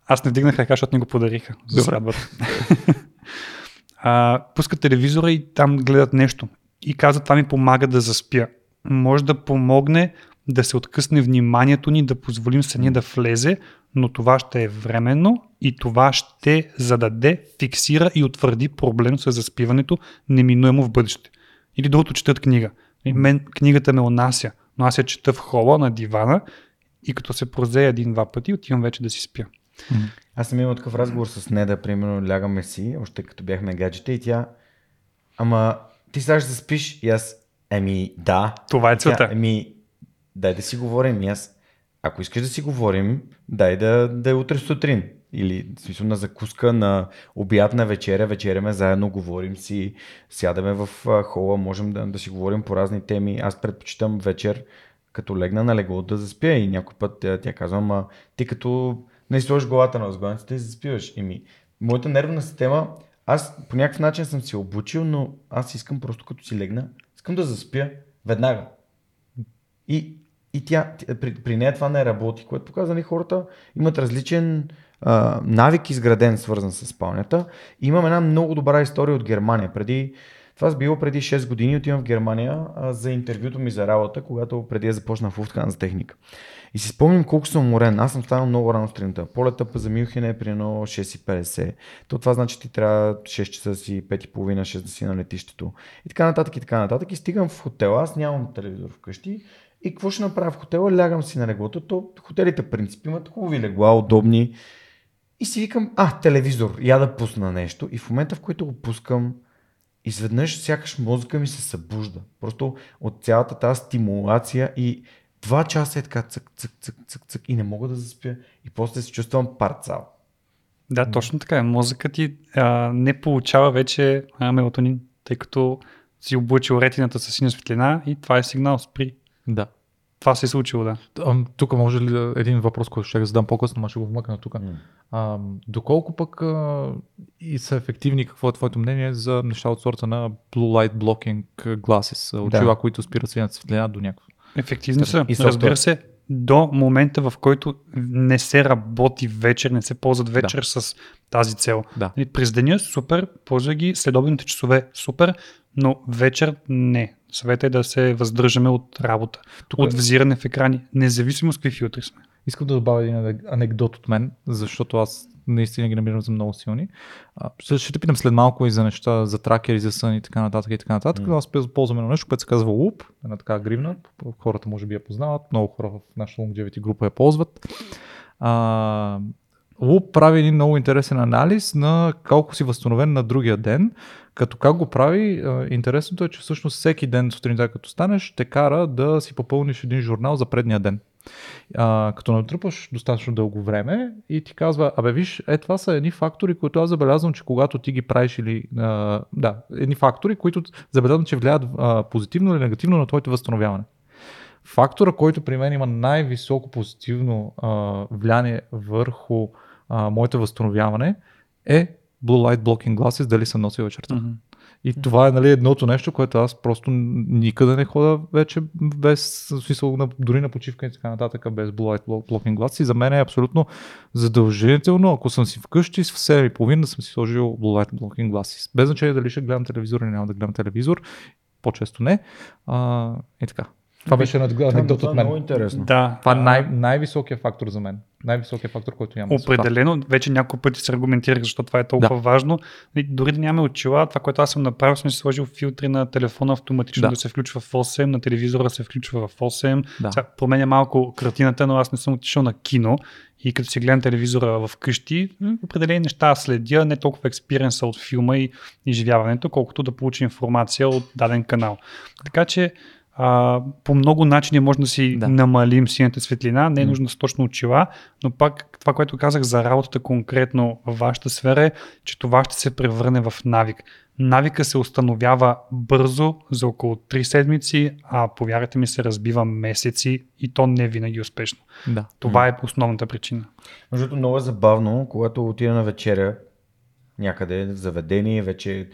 Аз не вдигнах ръка, защото ни го подариха. За сватбата. а, пускат телевизора и там гледат нещо. И казват, това ми помага да заспя. Може да помогне да се откъсне вниманието ни, да позволим съня да влезе, но това ще е временно и това ще зададе, фиксира и утвърди проблем с заспиването неминуемо в бъдеще. Или другото четат книга. И мен книгата ме онася, но аз я чета в хола на дивана и като се прозея един-два пъти, отивам вече да си спя. Аз съм имал такъв разговор с Неда, примерно лягаме си, още като бяхме гаджета и тя, ама ти сега ще заспиш и аз, еми да. Това е целта. еми, дай да си говорим и аз, ако искаш да си говорим, дай да, да е утре сутрин. Или в смисъл на закуска, на обяд, на вечеря, вечеряме заедно, говорим си, сядаме в хола, можем да, да си говорим по разни теми. Аз предпочитам вечер, като легна на легло да заспя и някой път тя, тя казва, ама ти като не сложиш главата на възглавницата и заспиваш. Еми, моята нервна система, аз по някакъв начин съм се обучил, но аз искам просто като си легна, искам да заспя веднага. И, и тя, при, при нея това не работи, което показва, нали, хората имат различен а, навик изграден, свързан с спалнята. И имам една много добра история от Германия. Преди Това било преди 6 години. Отивам в Германия а, за интервюто ми за работа, когато преди да започна в Lufthansa техника. И си спомням колко съм уморен. Аз съм станал много рано сутринта. Полета за Мюнхен е при 6.50. То това значи ти трябва 6 часа си, 5.30, 6 да си на летището. И така нататък и така нататък. И стигам в хотела. Аз нямам телевизор вкъщи. И какво ще направя в хотела? Лягам си на леглото. То, хотелите, принцип, имат хубави легла, удобни. И си викам, а, телевизор, я да пусна нещо. И в момента, в който го пускам, изведнъж сякаш мозъка ми се събужда. Просто от цялата тази стимулация и два часа е така цък, цък, цък, цък, цък и не мога да заспя. И после се чувствам парцал. Да, точно така. Мозъкът ти а, не получава вече а, мелатонин, тъй като си облучил ретината с синя светлина и това е сигнал спри. Да. Това се е случило, да. Тук може ли да- един въпрос, който ще задам по-късно, но ще го вмъкна тук. А, доколко пък а, и са ефективни, какво е твоето мнение за неща от сорта на Blue Light Blocking Glasses, очила, които спират светлина до някакво? Ефективни са. И. Разбира се, до момента, в който не се работи вечер, не се ползват вечер с тази цел. Да. През деня супер, ползва ги следобедните часове супер, но вечер не. Съвета е да се въздържаме от работа, Тук от е- взиране в екрани, независимо с какви филтри сме. Искам да добавя един ане- анекдот от мен, защото аз наистина ги намирам за много силни. Ще, ще те питам след малко и за неща, за тракери, за сън и така нататък и така нататък. Но аз ползвам едно нещо, което се казва Loop, една така гривна. Хората може би я познават, много хора в нашата Longevity група я ползват. А, Loop прави един много интересен анализ на колко си възстановен на другия ден. Като как го прави, интересното е, че всъщност всеки ден сутринта като станеш, те кара да си попълниш един журнал за предния ден. А, като натрупаш достатъчно дълго време и ти казва, абе виж, е това са едни фактори, които аз забелязвам, че когато ти ги правиш или... А, да, едни фактори, които забелязвам, че влияят а, позитивно или негативно на твоето възстановяване. Фактора, който при мен има най-високо позитивно а, влияние върху а, моето възстановяване е Blue Light Blocking Glasses, дали съм носил вечерта. И това е нали, едното нещо, което аз просто никъде не хода вече без смисъл на, дори на почивка и така нататък, без Blue Light Blocking Glasses. И за мен е абсолютно задължително, ако съм си вкъщи в 7.30 да съм си сложил Blue Light Blocking Glasses. Без значение дали ще гледам телевизор или няма да гледам телевизор, по-често не. А, и така. Това беше анекдот от е много мен. интересно. Да. Това е най- най-високият фактор за мен. Най-високият фактор, който няма. Определено, вече няколко пъти се аргументирах, защо това е толкова Да. важно. И Дори да нямаме очила, това, което аз съм направил, съм си сложил филтри на телефона автоматично да, Да. се включва в 8, на телевизора се включва в 8. Да. Сега, променя малко картината, но аз не съм отишъл на кино и като си гледам телевизора в къщи, определени неща следя, не толкова експириенса от филма и изживяването, колкото да получа информация от даден канал. Така че а, по много начини може да си да. Намалим синята светлина, не е нужно с точно очила, но пак това, което казах за работата конкретно в вашата сфера е, че това ще се превърне в навик. Навика се установява бързо, за около 3 седмици, а повярвайте ми се разбива месеци и то не винаги успешно. Да. Това е основната причина. Между другото, много е забавно, когато отида на вечеря някъде в заведение, вече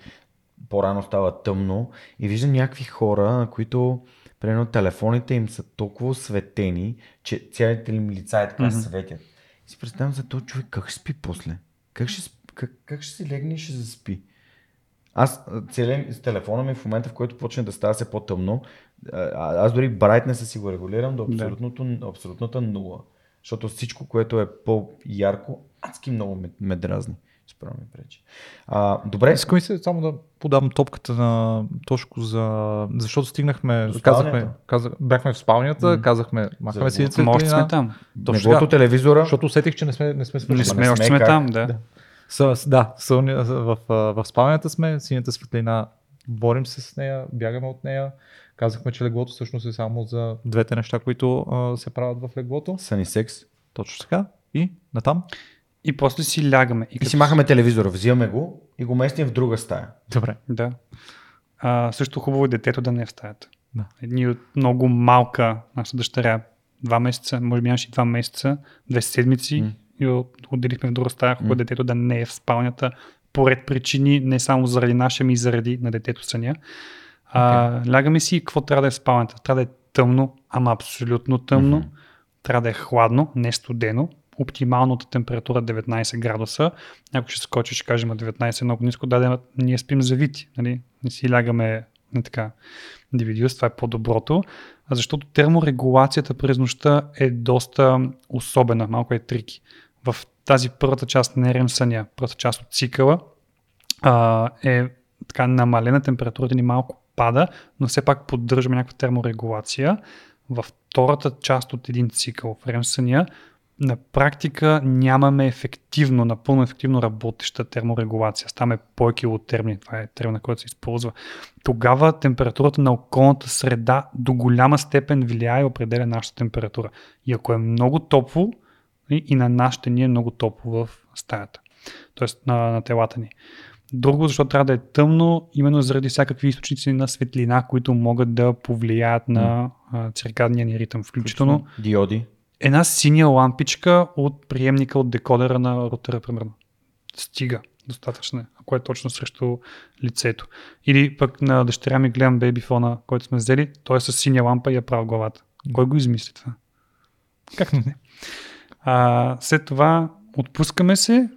по-рано става тъмно и виждам някакви хора, на които примерно телефоните им са толкова осветени, че цялите им лица е така Мгм. светят. И си представям за този човек как ще спи после. Как ще, как, как ще си легне и ще заспи? Аз целен с телефона ми в момента, в който почне да става все по-тъмно, аз дори brightness си го регулирам до абсолютното, абсолютната нула. Защото всичко, което е по-ярко, адски много ме, ме дразни. Справо ми пречи. А, добре, Искам и се само да подам топката на Тошко за... Защото стигнахме, казахме, казах, бяхме в спалнята, М. казахме, махаме си Може сме там. Точно неговото телевизора, защото усетих, че не сме, не сме свършили. Не сме, не още сме сме как. там, да. Да. С, да, сън, в, в, в спалнята сме, синята светлина, борим се с нея, бягаме от нея. Казахме, че леглото всъщност е само за двете неща, които а, се правят в леглото. сън и секс. Точно така. И натам. И после си лягаме. И И като си махаме телевизора, взимаме го и го местим в друга стая. Добре. Да. А, също хубаво е детето да не е в стаята. Да. Ние от много малка, нашата дъщеря, два месеца, може би нямаше и два месеца, две седмици М. и от- отделихме в друга стая, хубаво М. детето да не е в спалнята, поред причини, не само заради наша, ми и заради на детето съня. А, Лягаме си и какво трябва да е в спалнята? Трябва да е тъмно, ама абсолютно тъмно. Мгм. Трябва да е хладно, не студено. Оптималната температура 19 градуса. Някой ще скочи, ще каже, 19 е много ниско, да, ние спим завити, нали? не си лягаме на така DVD, това е по-доброто, защото терморегулацията през нощта е доста особена, малко е трики. В тази първата част на REM съня, първата част от цикъла, а, е така намалена температурата ни малко пада, но все пак поддържаме някаква терморегулация. Във втората част от един цикъл в REM съня на практика нямаме ефективно, напълно ефективно работеща терморегулация. Ставаме по-килотермни, това е термина, който се използва. Тогава температурата на околната среда до голяма степен влияе и определя нашата температура. И ако е много топло, и на нас ще ни е много топло в стаята, т.е. На, на телата ни. Друго, защото трябва да е тъмно, именно заради всякакви източници на светлина, които могат да повлияят на циркадния ни ритъм, включително диоди. Една синя лампичка от приемника от декодера на рутера, примерно. Стига. Достатъчно е, ако е точно срещу лицето. Или пък на дъщеря ми гледам бейбифона, който сме взели, той е с синя лампа и я прав главата. Кой го измисли това? Как не? А, след това отпускаме се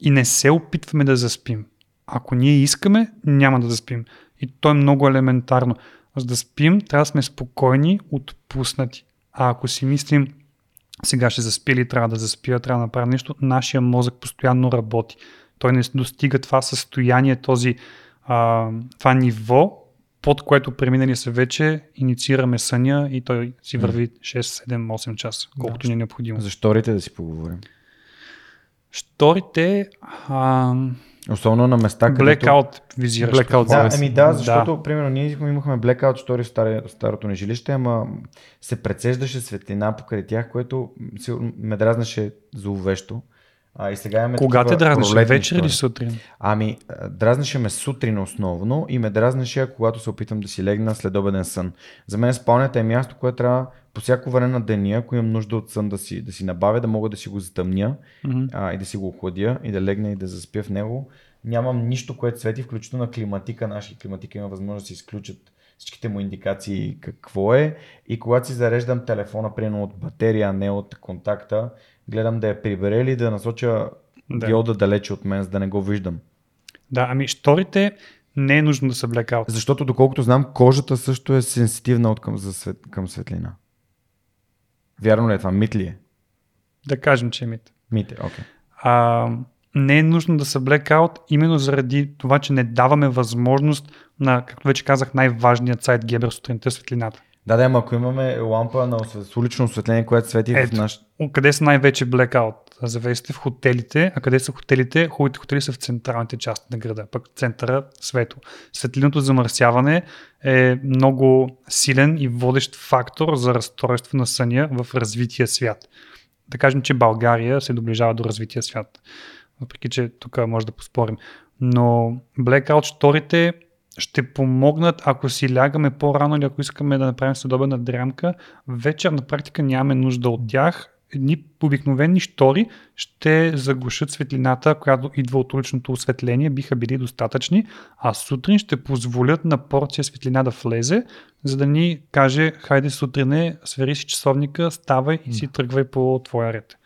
и не се опитваме да заспим. Ако ние искаме, няма да заспим. И то е много елементарно. За да спим, трябва да сме спокойни, отпуснати. А ако си мислим, сега ще заспи или трябва да заспия, трябва да направя нещо, нашия мозък постоянно работи. Той не достига това състояние, този, а, това ниво, под което преминали се вече, инициираме съня и той си върви 6, 7, 8 часа, колкото да. ни е необходимо. За шторите да си поговорим. Шторите, а, Особено на места, където... Blackout визираш. Blackout Да, ами да, защото, Да. примерно, ние имахме blackout стори в стари- в старото ни жилище, ама се прецеждаше светлина покрай тях, което сигурно ме дразнаше зловещо. А, и сега имаме Кога те дразнеше? Вечер или сутрин? Ами, дразнеше ме сутрин основно и ме дразнеше, когато се опитам да си легна след обеден сън. За мен спалнята е място, което трябва по всяко време на деня, ако имам нужда от сън да си, да си набавя, да мога да си го затъмня Мгм. а, и да си го охладя и да легна и да заспя в него. Нямам нищо, което свети, включително на климатика. Нашия климатика има възможност да се изключат всичките му индикации какво е. И когато си зареждам телефона, примерно от батерия, а не от контакта, гледам да я прибере или да насоча Да. диода далече от мен, за да не го виждам. Да, ами шторите не е нужно да са blackout. Защото, доколкото знам, кожата също е сенситивна от към, за свет, към светлина. Вярно ли е това? Мит ли е? Да кажем, че е мит. Мит е, окей. а, не е нужно да са blackout, именно заради това, че не даваме възможност на, както вече казах, най-важният сайт Гебер сутринта светлината. Да, да, ама ако имаме лампа на с улично осветление, което свети в Ето. наш... Къде са най-вече blackout? Завесите в хотелите, а къде са хотелите? Хубавите хотели са в централните части на града, пък центъра светло. Светлиното замърсяване е много силен и водещ фактор за разстройство на съня в развития свят. Да кажем, че България се доближава до развития свят. Въпреки, че тук може да поспорим. Но blackout шторите ще помогнат, ако си лягаме по-рано или ако искаме да направим следобедна дрямка, вечер на практика нямаме нужда от тях. Едни обикновени штори ще заглушат светлината, която идва от уличното осветление, биха били достатъчни, а сутрин ще позволят на порция светлина да влезе, за да ни каже, хайде сутрин е, свери си часовника, ставай и си тръгвай по твоя ред.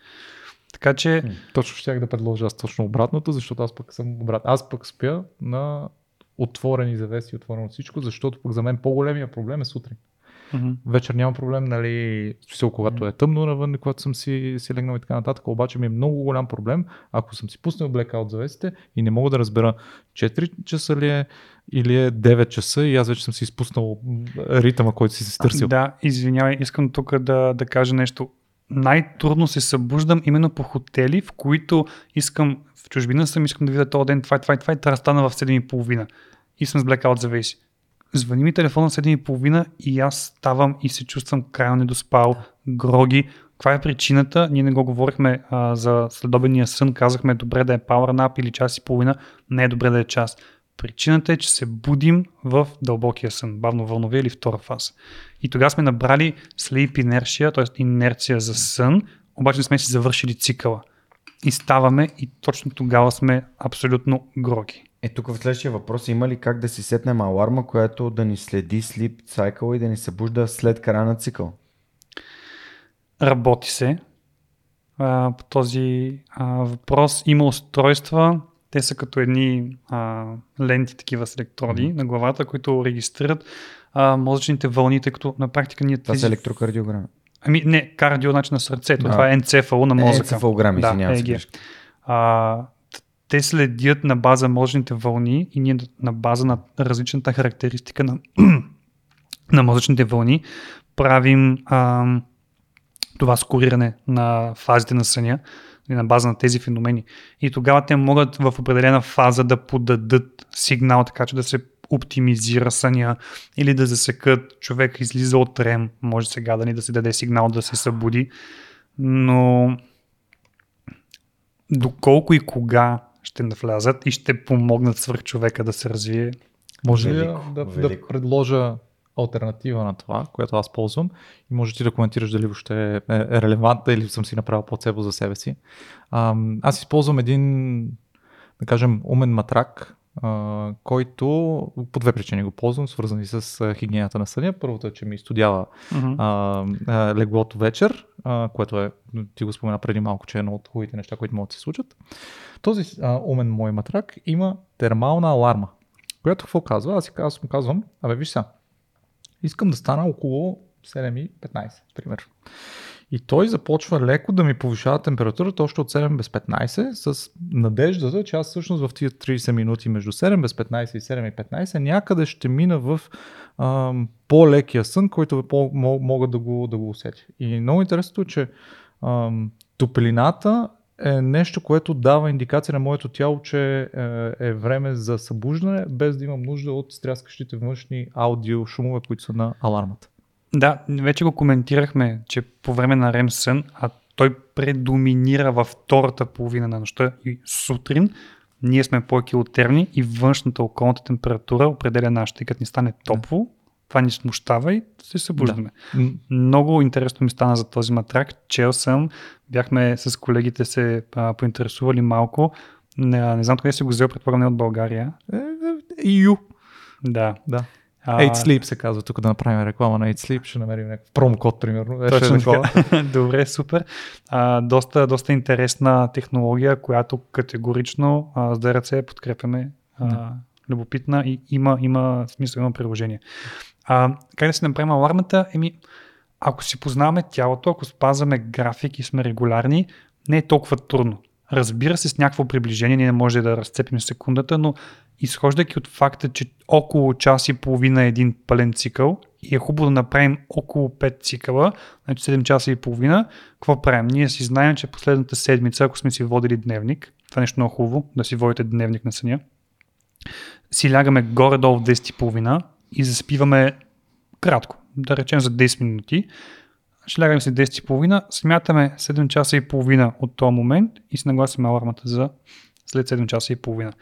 Така че, Точно щях да предложа аз точно обратното, защото аз пък съм обрат. Аз пък спя на отворени завеси, отворено всичко, защото пък за мен по-големия проблем е сутрин. Мгм, Вечер няма проблем, нали, смисъл, когато е тъмно навън, когато съм си, си легнал и така нататък, обаче ми е много голям проблем, ако съм си пуснал blackout завесите и не мога да разбера 4 часа ли е или е 9 часа и аз вече съм си изпуснал ритъма, който си се търсил. Да, извинявай, искам тук да, да кажа нещо. Най-трудно се събуждам именно по хотели, в които искам, в чужбина съм, искам да видя този ден това, и това, и това, и трябва да стана в 7.30. И съм с blackout завеси. Звъни ми телефона в 7.30 и аз ставам и се чувствам крайно недоспал, гроги. Каква е причината? Ние не го говорихме а, за следобедния сън, казахме добре да е power nap или час и половина, не е добре да е час. Причината е, че се будим в дълбокия сън, бавно вълнове или втора фаза. И тогава сме набрали sleep inertia, т.е. инерция за сън, обаче не сме си завършили цикъла. И ставаме и точно тогава сме абсолютно гроги. Е, тук в следващия въпрос има ли как да си сетнем аларма, която да ни следи слип цикъл и да ни събужда след края на цикъл? Работи се. а, по този а, въпрос. Има устройства, те са като едни а, ленти, такива с електроди mm-hmm. на главата, които регистрират а, мозъчните вълни, тъй като на практика ние Това тези... са електрокардиограми. Ами не, кардио начин на сърцето, А. това е енцефало на мозъка. Енцефалограми, Да, извинявам се. Грешка. А, те следят на база мозъчните вълни и ние на база на различната характеристика на, на мозъчните вълни правим а, това скориране на фазите на съня и на база на тези феномени. И тогава те могат в определена фаза да подадат сигнал, така че да се оптимизира съня или да засекат човек излиза от рем, може сега да ни да се даде сигнал да се събуди, но доколко и кога ще навлязат и ще помогнат свърх човека да се развие. Може ли да, да, предложа альтернатива на това, което аз ползвам и може ти да коментираш дали въобще е, е релевантна или съм си направил плацебо за себе си. Аз използвам един, да кажем, умен матрак, който по две причини го ползвам, свързани с а, хигиената на съня. Първото е, че ми изтодява а, а, леглото вечер, което е, ти го спомена преди малко, че е едно от хубавите неща, които могат да се случат. Този а, умен мой матрак има термална аларма, която какво казва? Аз, аз му казвам, абе виж сега, искам да стана около 7.15, пример. И той започва леко да ми повишава температурата още от 7 без 15 с надеждата, че аз всъщност в тия 30 минути между 7 без 15 и 7 и 15 някъде ще мина в ам, по-лекия сън, който мо- мога да го, да го усетя. И много интересното е, че ам, топлината е нещо, което дава индикация на моето тяло, че е, е време за събуждане, без да имам нужда от стряскащите външни аудио шумове, които са на алармата. Да, вече го коментирахме, че по време на REM сън, а той предоминира във втората половина на нощта и сутрин, ние сме по-килотерни и външната околната температура определя нашата. И като ни стане топло, това ни смущава и се събуждаме. М, Много интересно ми стана за този матрак. Чел съм, бяхме с колегите се а, поинтересували малко. Не, не знам къде си го взел, предполагам не от България. Е, е, EU. Да. Да. А, 8 Sleep се казва, тук да направим реклама на 8 Sleep, ще намерим някакъв промокод, примерно. Точно така. Добре, супер. А, доста, доста интересна технология, която категорично а, с ДРЦ подкрепяме. А, Да. Любопитна и има, има смисъл, има приложение. А, как да си направим алармата? Еми, ако си познаваме тялото, ако спазваме график и сме регулярни, не е толкова трудно. Разбира се, с някакво приближение ние не може да разцепим секундата, но изхождайки от факта, че около час и половина е един пълен цикъл и е хубаво да направим около 5 цикъла, значи 7 часа и половина, какво правим? Ние си знаем, че последната седмица, ако сме си водили дневник, това е нещо много хубаво, да си водите дневник на съня, си лягаме горе-долу в 10 и заспиваме кратко, да речем за 10 минути. Ще лягаме се 10 и половина, смятаме 7 часа и половина от този момент и си нагласим алармата за след 7 часа и половина.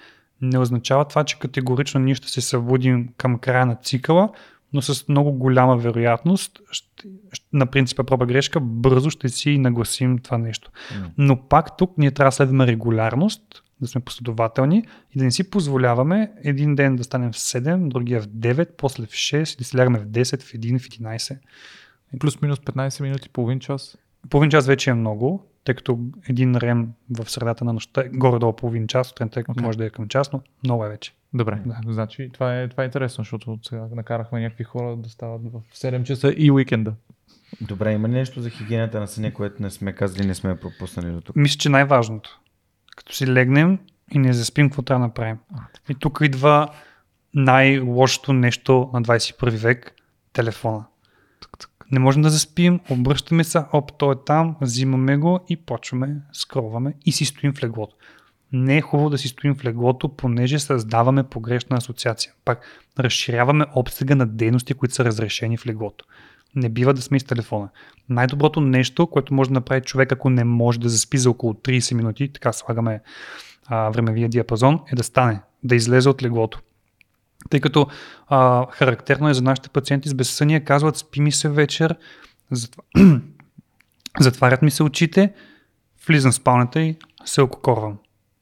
Не означава това, че категорично ние ще се събудим към края на цикъла, но с много голяма вероятност, ще, на принципа проба грешка, бързо ще си нагласим това нещо. Но пак тук ние трябва да следваме регулярност, да сме последователни и да не си позволяваме един ден да станем в 7, другия в 9, после в 6, да лягаме в 10, в 1, в 11. Плюс-минус 15 минути, половин час. Половин час вече е много, тъй като един рем в средата на нощта е горе-долу половин час, сутринта okay. може да е към час, но много е вече. Добре, Да. да. значи това е, това е интересно, защото сега накарахме някакви хора да стават в 7 часа и уикенда. Добре, има ли нещо за хигиената на съня, което не сме казали, не сме пропуснали до тук? Мисля, че най-важното. Като си легнем и не заспим, какво трябва да направим? И тук идва най-лошото нещо на 21 век телефона. Не можем да заспим, обръщаме се, оп, той е там, взимаме го и почваме, скролваме и си стоим в леглото. Не е хубаво да си стоим в леглото, понеже създаваме погрешна асоциация. Пак разширяваме обсега на дейности, които са разрешени в леглото. Не бива да сме с телефона. Най-доброто нещо, което може да направи човек, ако не може да заспи за около 30 минути, така слагаме а, времевия диапазон, е да стане, да излезе от леглото. Тъй като а, характерно е за нашите пациенти с безсъние, казват спи ми се вечер, затва... затварят ми се очите, влизам в спалнята и се ококорвам.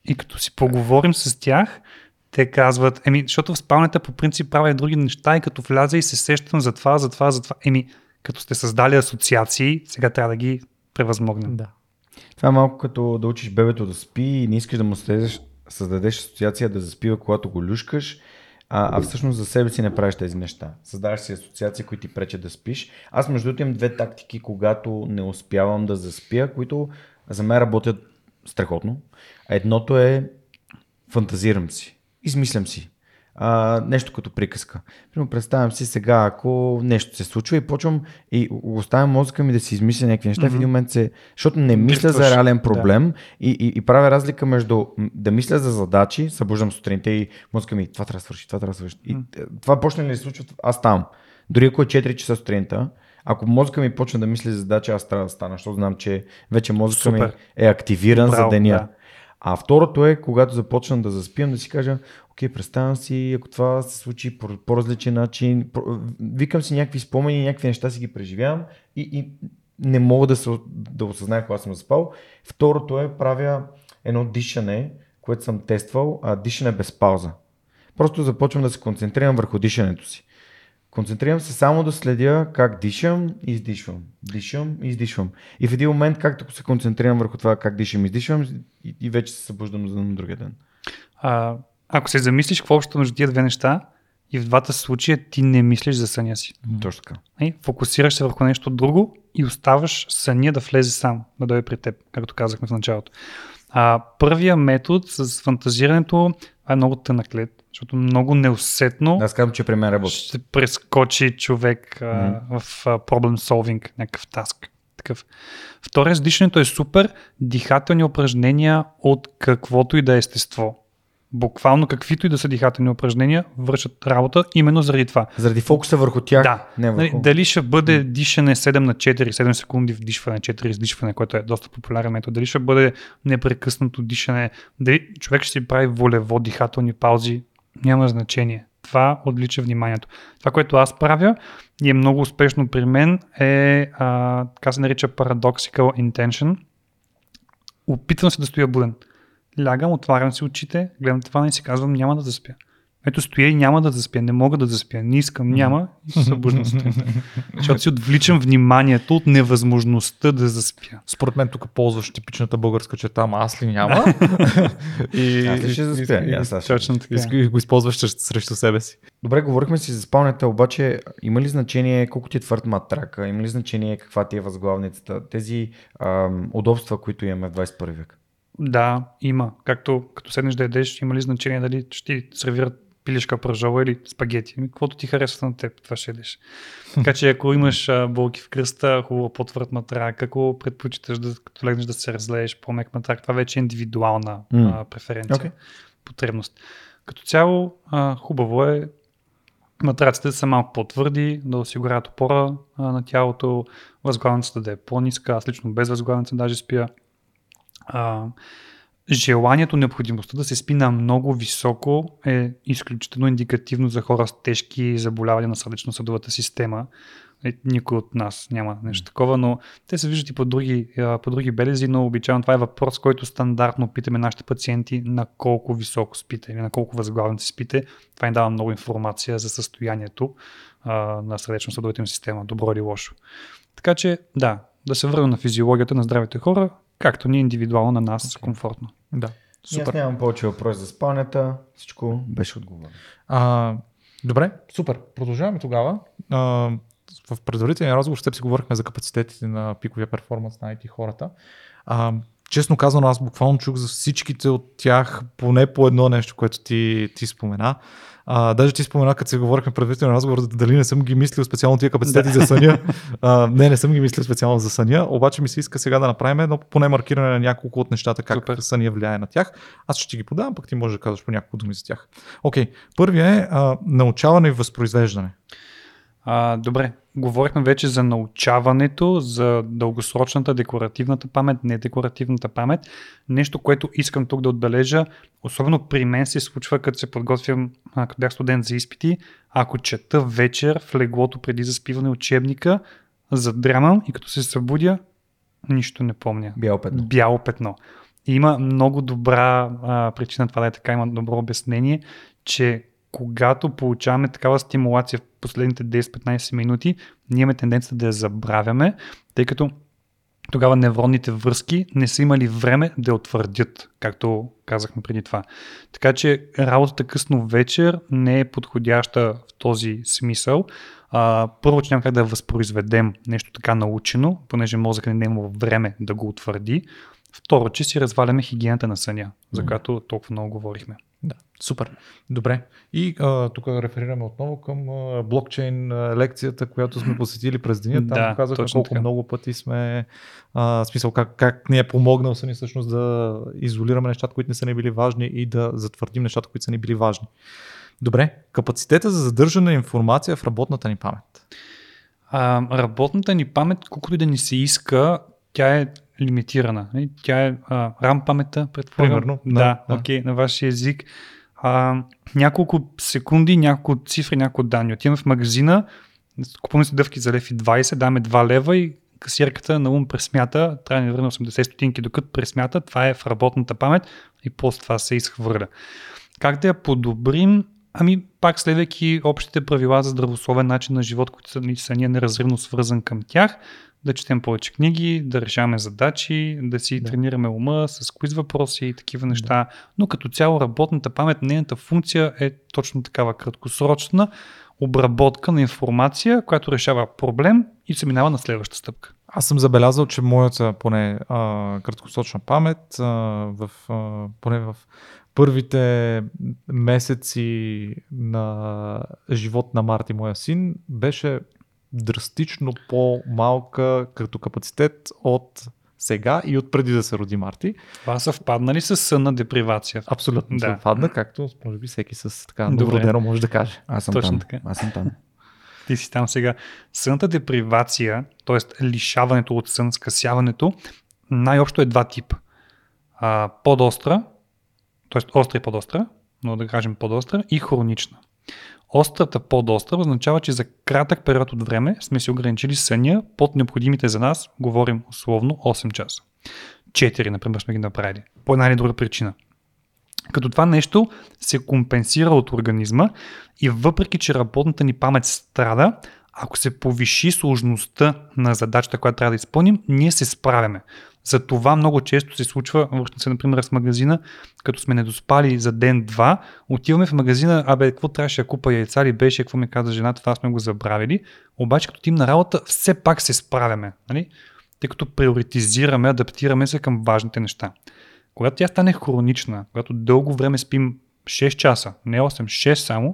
И като си поговорим с тях, те казват, еми, защото в спалнята по принцип правя други неща и като вляза и се сещам за това, за това, за това. Еми, като сте създали асоциации, сега трябва да ги превъзмогнем. Да. Това е малко като да учиш бебето да спи и не искаш да му създадеш, създадеш асоциация да заспива, когато го люшкаш, а, а всъщност за себе си не правиш тези неща. Създаваш си асоциации, които ти пречат да спиш. Аз между другото имам две тактики, когато не успявам да заспя, които за мен работят страхотно. Едното е фантазирам си, измислям си а, нещо като приказка. Примерно представям си сега, ако нещо се случва и почвам и оставям мозъка ми да си измисля някакви неща, mm-hmm. в един момент се... Защото не мисля за реален проблем да. и, и, и правя разлика между да мисля за задачи, събуждам сутринта и мозъка ми, това трябва да свърши, това трябва да свърши. Mm-hmm. И това почне ли да се случва, аз там. Дори ако е 4 часа сутринта, ако мозъка ми почне да мисли за задача, аз трябва да стана, защото знам, че вече мозъка Супер. ми е активиран Браво, за деня. Да. А второто е, когато започна да заспивам, да си кажа, окей, представям си, ако това се случи по, по-различен начин, викам си някакви спомени, някакви неща си ги преживявам и, и не мога да, се, да осъзная кога съм заспал. Второто е, правя едно дишане, което съм тествал, а дишане без пауза. Просто започвам да се концентрирам върху дишането си. Концентрирам се само да следя как дишам и издишвам. Дишам и издишвам. И в един момент, както се концентрирам върху това как дишам и издишвам, и, и вече се събуждам за на другия ден. А, ако се замислиш какво общо между тия две неща, и в двата случая ти не мислиш за съня си. Точно така. И фокусираш се върху нещо друго и оставаш съня да влезе сам, да дойде при теб, както казахме в началото. А, първия метод с фантазирането е много тънък лед, защото много неусетно Аз казвам, че при мен работи. ще прескочи човек mm-hmm. в а, problem solving, някакъв таск. Такъв. Втория с дишането е супер, дихателни упражнения от каквото и да е естество буквално каквито и да са дихателни упражнения, вършат работа именно заради това. Заради фокуса върху тях. Да. Не върху... Нали, дали ще бъде дишане 7 на 4, 7 секунди вдишване, 4 издишване, което е доста популярен метод. Дали ще бъде непрекъснато дишане, дали човек ще си прави волево дихателни паузи, няма значение. Това отлича вниманието. Това, което аз правя и е много успешно при мен е, а, така се нарича paradoxical intention. Опитвам се да стоя буден лягам, отварям си очите, гледам това и си казвам, няма да заспя. Ето стоя и няма да заспя, не мога да заспя, не искам, няма и се събуждам сутринта. Защото си отвличам вниманието от невъзможността да заспя. Според мен тук ползваш типичната българска черта, ама аз ли няма? и, аз ли ще заспя? И, аз, аз точно така. И го използваш срещу себе си. Добре, говорихме си за спалнята, обаче има ли значение колко ти е твърд матрака, има ли значение каква ти е възглавницата, тези ам, удобства, които имаме в 21 век? Да, има. Както като седнеш да ядеш, има ли значение дали ще ти сервират пилешка пръжова или спагети. Ами, каквото ти харесва на теб, това ще ядеш. Така че ако имаш болки в кръста, хубаво по-твърд матрак, ако предпочиташ да, като легнеш да се разлееш по-мек матрак, това вече е индивидуална mm. а, преференция, okay. потребност. Като цяло, а, хубаво е матраците да са малко по-твърди, да осигуряват опора а, на тялото, възглавницата да е по-ниска. Аз лично без възглавница даже спя а, желанието, необходимостта да се спи на много високо е изключително индикативно за хора с тежки заболявания на сърдечно-съдовата система. Е, никой от нас няма нещо такова, но те се виждат и по други, по други белези, но обичайно това е въпрос, който стандартно питаме нашите пациенти на колко високо спите или на колко възглавници спите. Това им дава много информация за състоянието на сърдечно-съдовата им система, добро или лошо. Така че, да, да се върна на физиологията на здравите хора, както ни е индивидуално на нас okay. комфортно. Да. Супер. Аз нямам повече въпрос за спалнята. Всичко беше отговорено. А, добре, супер. Продължаваме тогава. А, в предварителния разговор ще си говорихме за капацитетите на пиковия перформанс на IT хората. А, честно казано, аз буквално чух за всичките от тях поне по едно нещо, което ти, ти спомена. А, даже ти спомена, като се говорихме предварително разговор, дали не съм ги мислил специално тия капацитети за съня. А, не, не съм ги мислил специално за съня, обаче ми се иска сега да направим едно поне маркиране на няколко от нещата, как Супер. съня влияе на тях. Аз ще ти ги подавам, пък ти можеш да казваш по няколко думи за тях. Окей, okay. първият е а, научаване и възпроизвеждане. А, добре, говорихме вече за научаването, за дългосрочната декоративната памет, не декоративната памет. Нещо, което искам тук да отбележа, особено при мен се случва, като се подготвям, като бях студент за изпити, ако чета вечер в леглото преди заспиване учебника, задрамам и като се събудя, нищо не помня. Бяло петно. Бяло петно. И има много добра а, причина това да е така, има добро обяснение, че когато получаваме такава стимулация в последните 10-15 минути, ние имаме тенденция да я забравяме, тъй като тогава невронните връзки не са имали време да я утвърдят, както казахме преди това. Така че работата късно вечер не е подходяща в този смисъл. А, първо, че няма как да възпроизведем нещо така научено, понеже мозъкът не е имал време да го утвърди. Второ, че си разваляме хигиената на съня, за която толкова много говорихме. Да, супер. Добре. И а, тук реферираме отново към а, блокчейн а, лекцията, която сме посетили през деня. Там Да, показахме точно колко така. много пъти сме, а, смисъл как, как ни е помогнал съни всъщност да изолираме нещата, които не са ни били важни и да затвърдим нещата, които са ни били важни. Добре, капацитета за задържане на информация в работната ни памет. А, работната ни памет, колкото и да ни се иска, тя е лимитирана. Тя е а, RAM паметта, предполагам. Примерно, Да, да, да, окей, на вашия език. А, няколко секунди, няколко цифри, няколко данни. Отиваме в магазина, купуваме си дъвки за лев и 20, даваме 2 лева и касирката на ум пресмята, трябва да ни върне 80 стотинки, докато пресмята, това е в работната памет и после това се изхвърля. Как да я подобрим? Ами, пак следвайки общите правила за здравословен начин на живот, които са, са ние неразривно свързан към тях, да четем повече книги, да решаваме задачи, да си Да. да. тренираме ума с квиз въпроси и такива неща. Но като цяло работната памет, нейната функция е точно такава краткосрочна обработка на информация, която решава проблем и се минава на следваща стъпка. Аз съм забелязал, че моята поне а, краткосрочна памет, а, в, а, поне в първите месеци на живот на Марти, моя син, беше драстично по-малка като капацитет от сега и от преди да се роди Марти. Това съвпадна ли с сънна депривация? Абсолютно да. Съвпадна, както може би всеки с така Добре. новородено може да каже. Аз съм Точно там. така. Аз съм там. Ти си там сега. Сънната депривация, т.е. лишаването от сън, скъсяването, най-общо е два типа. А, подостра, т.е. остра и подостра, но да кажем подостра, и хронична. Острата подостра означава, че за кратък период от време сме си ограничили съня под необходимите за нас, говорим условно 8 часа. 4, например, сме ги направили. По една или друга причина. Като това нещо се компенсира от организма и въпреки, че работната ни памет страда, ако се повиши сложността на задачата, която трябва да изпълним, ние се справяме. За това много често се случва, връщам се, например, с магазина, като сме недоспали за ден-два, отиваме в магазина, абе, какво трябваше да купа яйца ли беше, какво ми каза жената, това сме го забравили. Обаче, като тим на работа, все пак се справяме. Нали? Тъй като приоритизираме, адаптираме се към важните неща. Когато тя стане хронична, когато дълго време спим 6 часа, не 8, 6 само,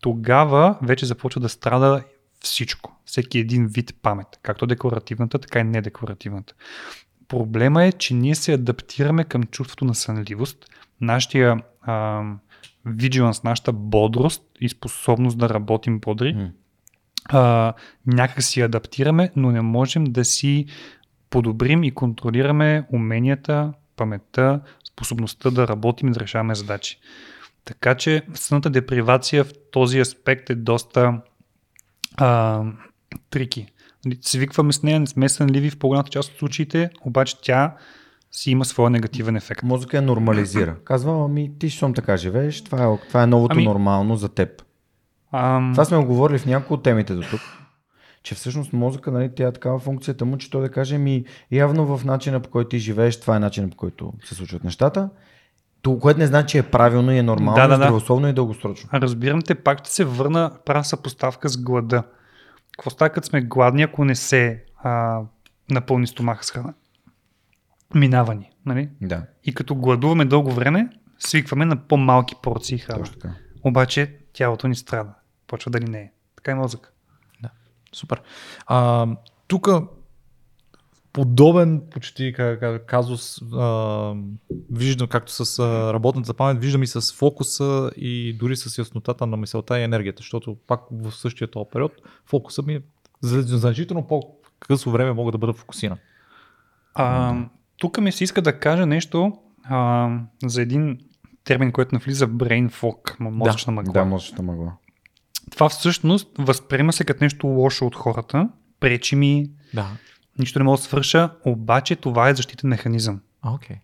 тогава вече започва да страда всичко. Всеки един вид памет, както декларативната, така и недекларативната. Проблема е, че ние се адаптираме към чувството на сънливост, нашия а, vigilance, нашата бодрост и способност да работим бодри, а, някак си адаптираме, но не можем да си подобрим и контролираме уменията, паметта, способността да работим и да решаваме задачи. Така че сънната депривация в този аспект е доста а, трики. Нали, Свикваме с нея, не сме сънливи в по-голямата част от случаите, обаче тя си има своя негативен ефект. Мозъка я нормализира. Казва, ами ти щом така живееш, това е, това е новото Ами- нормално за теб. А, Това сме го говорили в някои от темите до тук. Че всъщност мозъка, нали, тя е такава функцията му, че той да каже ми явно в начина по който ти живееш, това е начинът по който се случват нещата. То, което не значи, че е правилно и е нормално, Да, да, да. здравословно и дългосрочно. А разбирам те, пак ще се върна, правя съпоставка с глада. Какво става, като сме гладни, ако не се а, напълни стомаха с храна? Минава ни, нали? Да, И като гладуваме дълго време, свикваме на по-малки порции храна. точно така. Обаче тялото ни страда. Почва да ни не е. Така и мозък. Супер. А, тук подобен почти ка- ка- казус а, виждам както с а, работната памет, виждам и с фокуса и дори с яснотата на мисълта и енергията, защото пак в същия този период фокуса ми е значително по-късо време мога да бъда фокусиран. А, тук ми се иска да кажа нещо а, за един термин, който навлиза brain fog, мозъчна мъгла. Да, мозъчна мъгла. Това всъщност възприема се като нещо лошо от хората, пречи ми, Да. Нищо не мога да свърша, обаче това е защитен механизъм. Окей.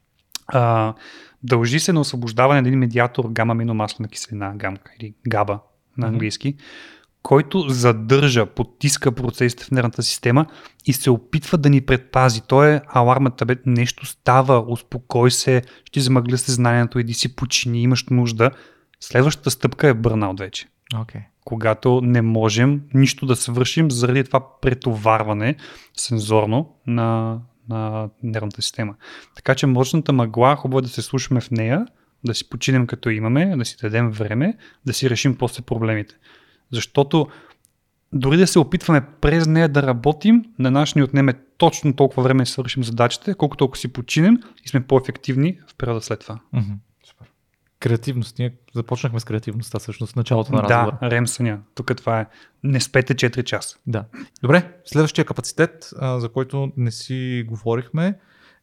А, дължи се на освобождаване на един медиатор гама-аминомаслена киселина, гамка или габа на английски, който задържа, потиска процесите в нервната система и се опитва да ни предпази. Той е алармата, бе, нещо става, успокой се, ще замъгля съзнанието, иди си почини, имаш нужда. Следващата стъпка е бърнаут вече. Okay. Когато не можем нищо да свършим заради това претоварване сензорно на, на нервната система. Така че мощната мъгла, хубаво е да се слушаме в нея, да си починем като имаме, да си дадем време, да си решим после проблемите. Защото дори да се опитваме през нея да работим, на нас ни отнеме точно толкова време да свършим задачите, колкото ако си починем и сме по-ефективни в периода след това. Mm-hmm. Креативност. Ние започнахме с креативността всъщност началото на разговора. Да, рем съня. Тук това е. Не спете 4 часа. Да. Добре, следващия капацитет, за който не си говорихме,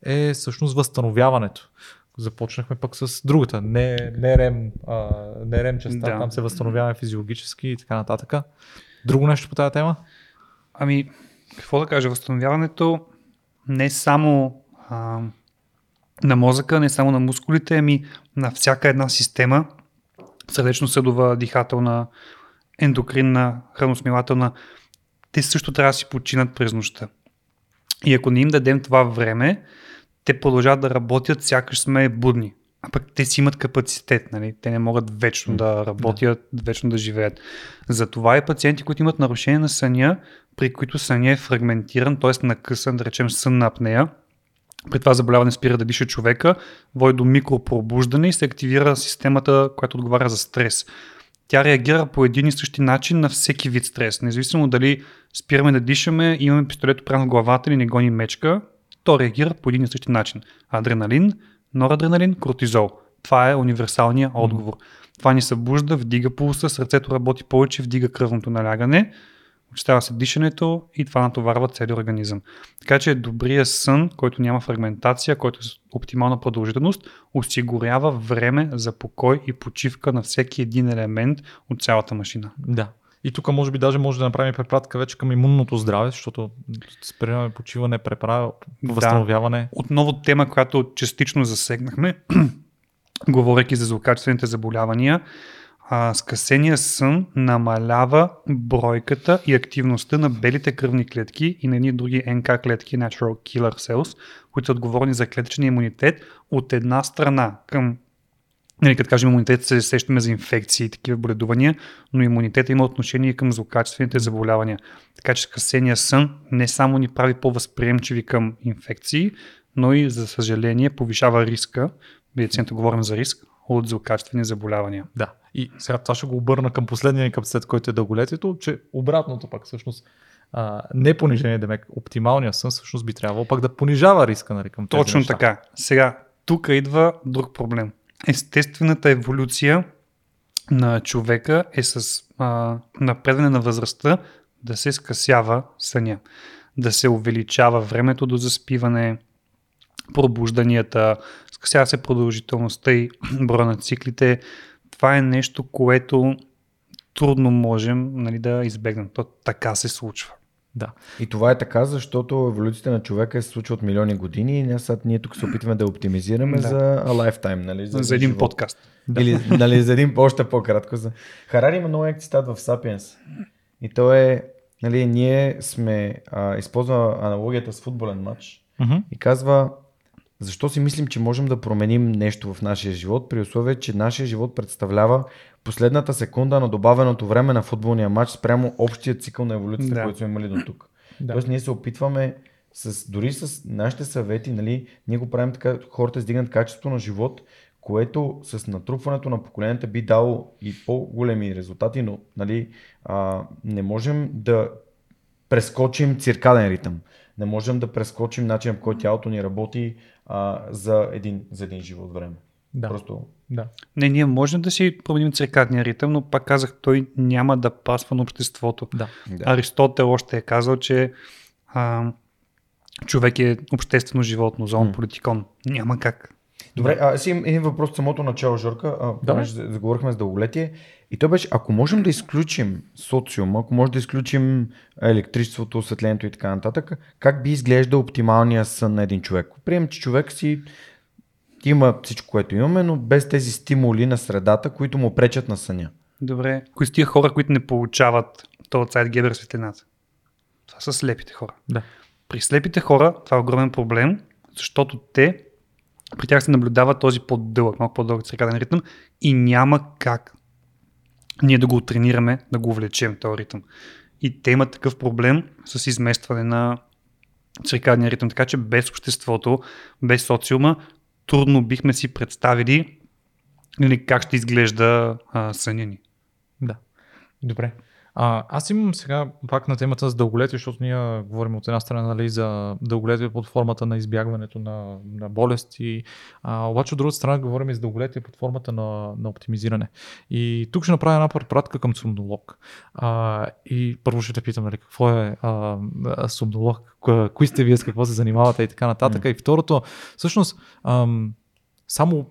е всъщност възстановяването започнахме пък с другата, не, не рем, а, не рем частта, да. там се възстановяваме физиологически и така нататък. Друго нещо по тази тема? Ами, какво да кажа, възстановяването не само а, на мозъка, не само на мускулите, ами на всяка една система, сърдечно-съдова, дихателна, ендокринна, храносмилателна, те също трябва да си починат през нощта. И ако не им дадем това време, те продължават да работят, сякаш сме будни. А пък те си имат капацитет, нали? те не могат вечно да работят, да. вечно да живеят. Затова и пациенти, които имат нарушение на съня, при които съня е фрагментиран, т.е. накъсан, да речем сън на апнея, при това заболяване спира да диша човека, води до микропробуждане и се активира системата, която отговаря за стрес. Тя реагира по един и същи начин на всеки вид стрес. Независимо дали спираме да дишаме, имаме пистолет прямо в главата или не гони мечка, то реагира по един и същи начин. Адреналин, норадреналин, кортизол. Това е универсалният отговор. Това ни събужда, вдига пулса, сърцето работи повече, вдига кръвното налягане, очистява се дишането и това натоварва целият организъм. Така че добрият сън, който няма фрагментация, който е с оптимална продължителност, осигурява време за покой и почивка на всеки един елемент от цялата машина. Да, и тук може би даже може да направим препратка вече към имунното здраве, защото спираме почиване, преправа, възстановяване. Да. Отново тема, която частично засегнахме, говоряки за злокачествените заболявания. А, скъсения сън намалява бройката и активността на белите кръвни клетки и на едни други НК клетки, Natural Killer Cells, които са отговорни за клетъчния имунитет от една страна. Към Нали, като кажем имунитет, се сещаме за инфекции и такива боледувания, но имунитета има отношение към злокачествените заболявания. Така че скъсения сън не само ни прави по-възприемчиви към инфекции, но и, за съжаление, повишава риска, медицината говорим за риск, от злокачествени заболявания. Да. И сега това ще го обърна към последния капацитет, който е дълголетието, че обратното пък всъщност а, не понижение, демек оптималния сън всъщност би трябвало пак да понижава риска нали, към тези Точно неща. така. Сега, тук идва друг проблем естествената еволюция на човека е с а, напредване на възрастта да се скъсява съня, да се увеличава времето до заспиване, пробужданията, скъсява се продължителността и броя на циклите. Това е нещо, което трудно можем нали, да избегнем. То така се случва. Да. И това е така, защото еволюцията на човека се случва от милиони години и ние, сега, ние тук се опитваме да оптимизираме да. за lifetime. Нали, за, за един живот. подкаст. Или нали, за един още по-кратко. За... Харари има много цитат в Sapiens. И то е, нали, ние сме, а, използва аналогията с футболен матч uh-huh. и казва, защо си мислим, че можем да променим нещо в нашия живот, при условие, че нашия живот представлява последната секунда на добавеното време на футболния матч спрямо общия цикъл на еволюцията, да. който сме имали до тук. Да. Тоест ние се опитваме с, дори с нашите съвети, нали, ние го правим така, хората издигнат качеството на живот, което с натрупването на поколенията би дало и по-големи резултати, но нали, а, не можем да прескочим циркаден ритъм. Не можем да прескочим начин, по който тялото ни работи а, за, един, за един живот време. Да. Просто да. Не, ние можем да си променим циркадния ритъм, но пак казах, той няма да пасва на обществото. Да. Аристотел още е казал, че а, човек е обществено животно, зон политикон. Няма как. Добре, а си имам един въпрос от самото начало, Жорка. А, да. Заговорихме с дълголетие. И то беше, ако можем да изключим социума, ако можем да изключим електричеството, осветлението и така нататък, как би изглеждал оптималния сън на един човек? Прием, че човек си има всичко, което имаме, но без тези стимули на средата, които му пречат на съня. Добре. Кои са тия хора, които не получават то от сайт Гебер светлината. Това са слепите хора. Да. При слепите хора това е огромен проблем, защото те, при тях се наблюдава този по-дълъг, малко по-дълъг циркаден ритъм и няма как ние да го тренираме, да го увлечем този ритъм. И те имат такъв проблем с изместване на циркадния ритъм, така че без обществото, без социума, трудно бихме си представили нали, как ще изглежда а, съня ни. Да. Добре. А, аз имам сега пак на темата за дълголетие, защото ние говорим от една страна нали, за дълголетие под формата на избягването на, на болести, а, обаче от друга страна говорим и за дълголетие под формата на, на оптимизиране. И тук ще направя една препратка към сумнолог. А, и първо ще те питам нали, какво е а, сумнолог, кои сте вие, с какво се занимавате и така нататък. Mm. И второто, всъщност, ам, само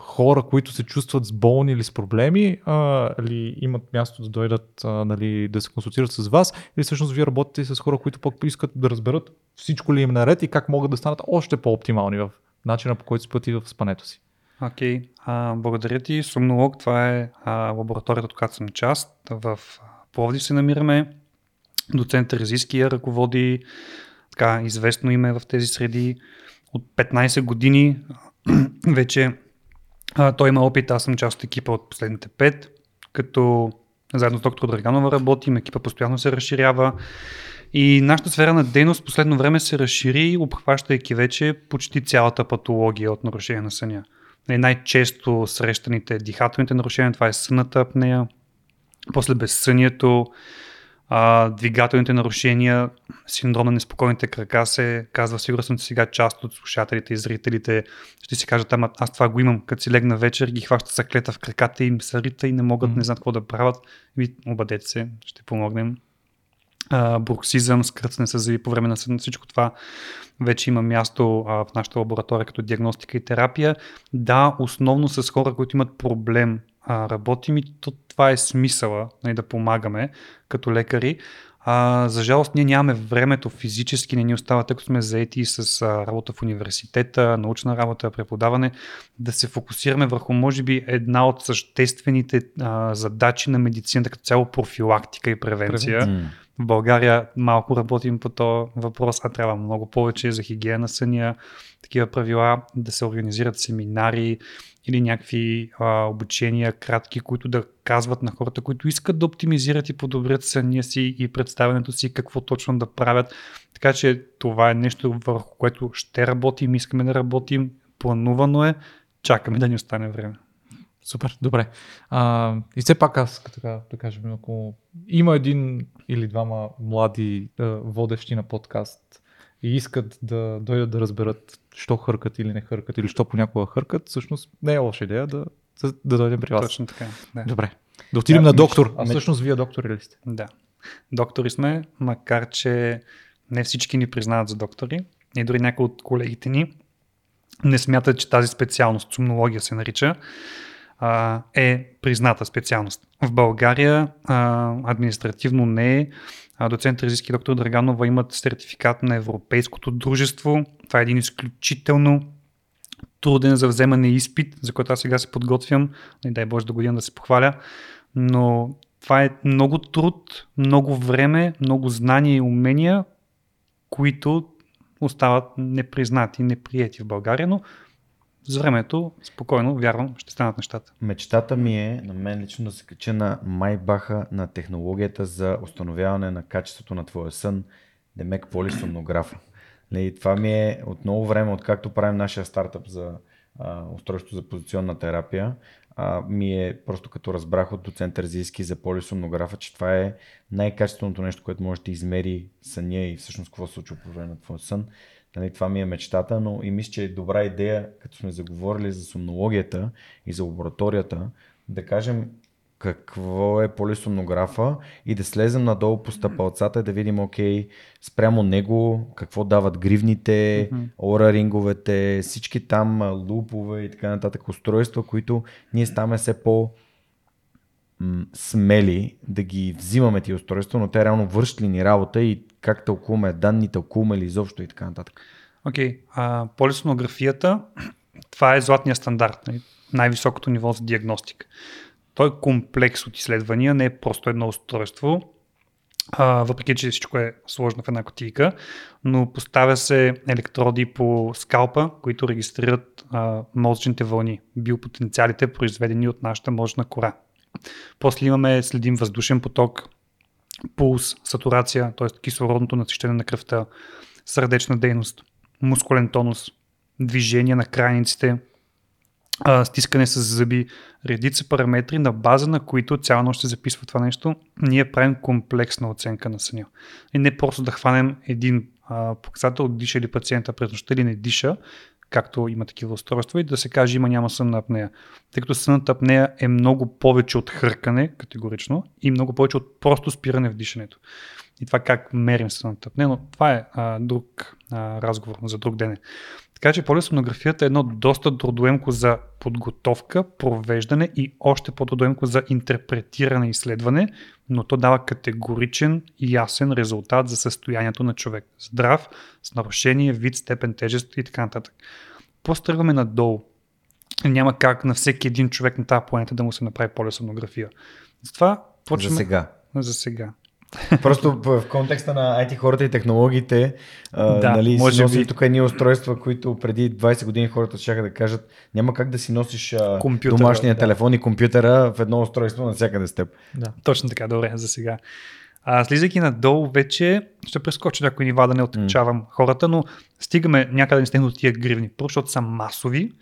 хора, които се чувстват с болни или с проблеми, а, или имат място да дойдат а, нали, да се консултират с вас, или всъщност вие работите с хора, които пък искат да разберат всичко ли им наред и как могат да станат още по-оптимални в начина по който спът и в спането си. Окей, okay. благодаря ти. Сумнолог, това е а, лабораторията, от която съм част. В Пловдив се намираме. Доцент Резиския ръководи така известно име в тези среди. От 15 години вече а, той има опит, аз съм част от екипа от последните пет, като заедно с доктор Драганова работим, екипа постоянно се разширява. И нашата сфера на дейност последно време се разшири, обхващайки вече почти цялата патология от нарушение на съня. Нали, най-често срещаните дихателните нарушения, това е съната апнея, после безсънието, а, двигателните нарушения, синдром на неспокойните крака се казва, сигурно съм, че сега част от слушателите и зрителите ще си кажат, ама аз това го имам, като си легна вечер, ги хваща съклета в краката им се рита и не могат, mm-hmm. не знаят какво да правят. Ви обадете се, ще помогнем. А, бруксизъм, скръцане с зъби по време на сън, всичко това вече има място а, в нашата лаборатория като диагностика и терапия. Да, основно с хора, които имат проблем а, работим и то, това е смисъла нали, да помагаме като лекари. А, за жалост ние нямаме времето физически, не ни остава, тъй като сме заети с а, работа в университета, научна работа, преподаване, да се фокусираме върху, може би, една от съществените а, задачи на медицината, като цяло профилактика и превенция. Превенция. В България малко работим по този въпрос, а трябва много повече за хигиена съня, такива правила, да се организират семинари, или някакви а, обучения кратки, които да казват на хората, които искат да оптимизират и подобрят съня си и представянето си, какво точно да правят. Така че това е нещо, върху което ще работим, искаме да работим, планувано е, чакаме да ни остане време. Супер, добре. А, и все пак аз, така да кажем, ако има един или двама млади а, водещи на подкаст, и искат да дойдат да разберат що хъркат или не хъркат или що понякога хъркат, всъщност не е лоша идея да, да дойдем при вас. Точно така. Да. Добре. Да отидем да, на доктор. А всъщност вие доктори ли сте? Да. Доктори сме, макар че не всички ни признават за доктори. И дори някои от колегите ни не смятат, че тази специалност, сумнология се нарича, е призната специалност. В България административно не е доцент Резиски доктор Драганова имат сертификат на Европейското дружество. Това е един изключително труден за вземане изпит, за който аз сега се подготвям. Не дай Боже да година да се похваля. Но това е много труд, много време, много знания и умения, които остават непризнати, неприяти в България, но с времето, спокойно, вярвам, ще станат нещата. Мечтата ми е, на мен лично, да се кача на майбаха на технологията за установяване на качеството на твоя сън, демек полисомнографа. Нали, това ми е от много време, откакто правим нашия стартъп за а, устройство за позиционна терапия, а, ми е просто като разбрах от доцент Резийски за полисомнографа, че това е най-качественото нещо, което може да измери съня и всъщност какво се случва по време на твоя сън. Нали, това ми е мечтата, но и мисля, че е добра идея, като сме заговорили за сомнологията и за лабораторията, да кажем какво е полисомнографа и да слезем надолу по стъпалцата и да видим, окей, спрямо него, какво дават гривните, mm-hmm. ораринговете, всички там лупове и така нататък устройства, които ние ставаме все по смели да ги взимаме тия устройства, но те реално вършат ли ни работа и как тълкуваме данни, тълкуваме ли изобщо и така нататък. Окей, okay. полисонографията, това е златния стандарт, нали? най-високото ниво за диагностика. Той е комплекс от изследвания, не е просто едно устройство. а, въпреки че всичко е сложно в една котийка, но поставя се електроди по скалпа, които регистрират а, мозъчните вълни, биопотенциалите, произведени от нашата мозъчна кора. После имаме, следим въздушен поток, пулс, сатурация, т.е. кислородното насищане на кръвта, сърдечна дейност, мускулен тонус, движение на крайниците, стискане с зъби, редица параметри, на база на които цяла нощ се записва това нещо, ние правим комплексна оценка на съня. И не просто да хванем един а, показател, диша ли пациента през нощта или не диша, както има такива устройства, и да се каже има няма сънна апнея. Тъй като сънната апнея е много повече от хъркане, категорично, и много повече от просто спиране в дишането. И това как мерим сънната апнея, но това е а, друг а, разговор за друг ден. Така че полисонографията е едно доста трудоемко за подготовка, провеждане и още по-трудоемко за интерпретиране и изследване, но то дава категоричен и ясен резултат за състоянието на човек. Здрав, с нарушение, вид, степен, тежест и така нататък. После тръгваме надолу. Няма как на всеки един човек на тази планета да му се направи полисонография. Затова почваме... За сега. За сега. Просто в контекста на IT хората и технологиите, а, Да, нали, може си би. тук едни устройства, които преди 20 години хората ще да кажат, няма как да си носиш а, Компютъра, домашния да. телефон и компютъра в едно устройство навсякъде с теб. Да. Точно така, добре, за сега. А, слизайки надолу вече, ще прескоча някои нива да не отречавам хората, но стигаме някъде не стигнем до тия гривни. Първо, защото са масови,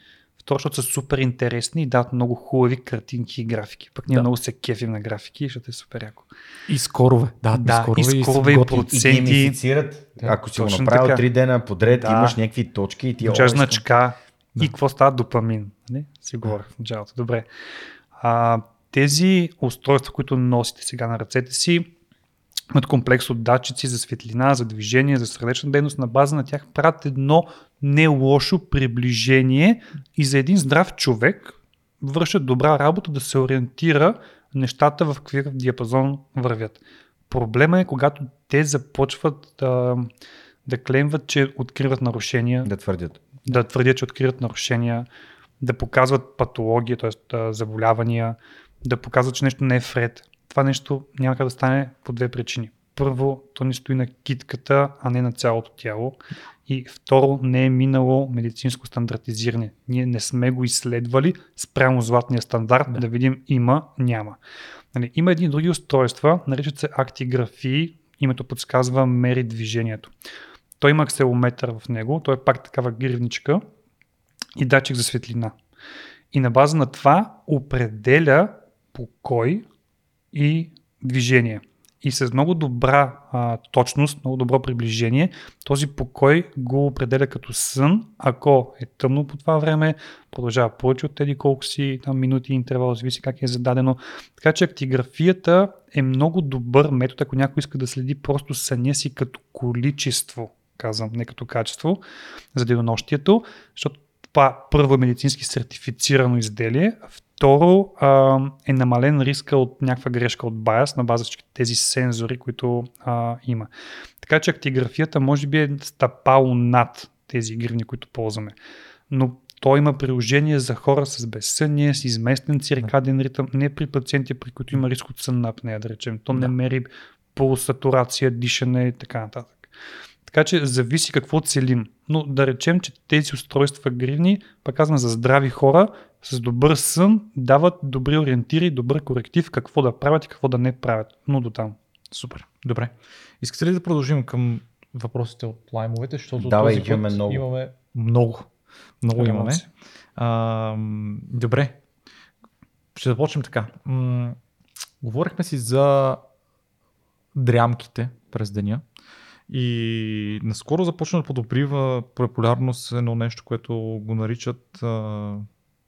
второ, защото са супер интересни и дават много хубави картинки и графики. Пък ние Да. много се кефим на графики, защото е супер яко. И скорове. Да, Да, скорове, и скорове, и. И Проценти. геймифицират, ако си го точно направил така. 3 дена подред, Да. имаш някакви точки и ти Получаваш о, значка Да. и какво става допамин. Не? Си говорих в началото. Добре. А, тези устройства, които носите сега на ръцете си, имат комплекс от датчици за светлина, за движение, за сърдечна дейност. На база на тях правят едно не лошо приближение и за един здрав човек вършат добра работа да се ориентира нещата в какъв диапазон вървят. Проблема е, когато те започват да, да клемват, че откриват нарушения, да твърдят. да твърдят, че откриват нарушения, да показват патология, т.е. заболявания, да показват, че нещо не е вред. Това нещо няма как да стане по две причини. Първо, то не стои на китката, а не на цялото тяло. И второ, не е минало медицинско стандартизиране. Ние не сме го изследвали спрямо златния стандарт, да, да видим има, няма. Нали, има едни други устройства, наричат се актиграфии, името подсказва мери движението. Той има акселометър в него, той е пак такава гривничка и датчик за светлина. И на база на това определя покой и движение. И с много добра а, точност, много добро приближение, този покой го определя като сън, ако е тъмно по това време, продължава повече от тези колко си там, минути интервал, зависи как е зададено. Така че актиграфията е много добър метод, ако някой иска да следи просто съня си като количество, казвам, не като качество, за денонощието, защото това първо е медицински сертифицирано изделие, второ а, е намален риска от някаква грешка от байас на база всички тези сензори, които а, има. Така че актиграфията може би е стъпало над тези гривни, които ползваме. Но той има приложение за хора с безсъние, с изместен циркаден ритъм, не при пациенти, при които има риск от сънна апнея, да речем. То не мери пулс, сатурация, дишане и така нататък. Така че зависи какво целим. Но да речем, че тези устройства гривни, пак казвам, за здрави хора, с добър сън дават добри ориентири, добър коректив какво да правят и какво да не правят. Но до там. Супер. Добре. Искате ли да продължим към въпросите от лаймовете, защото Давай, този имаме път много. имаме много. Много имаме. А, добре. Ще започнем така. М- говорихме си за дрямките през деня. И наскоро започна да подобрива популярност едно нещо, което го наричат а,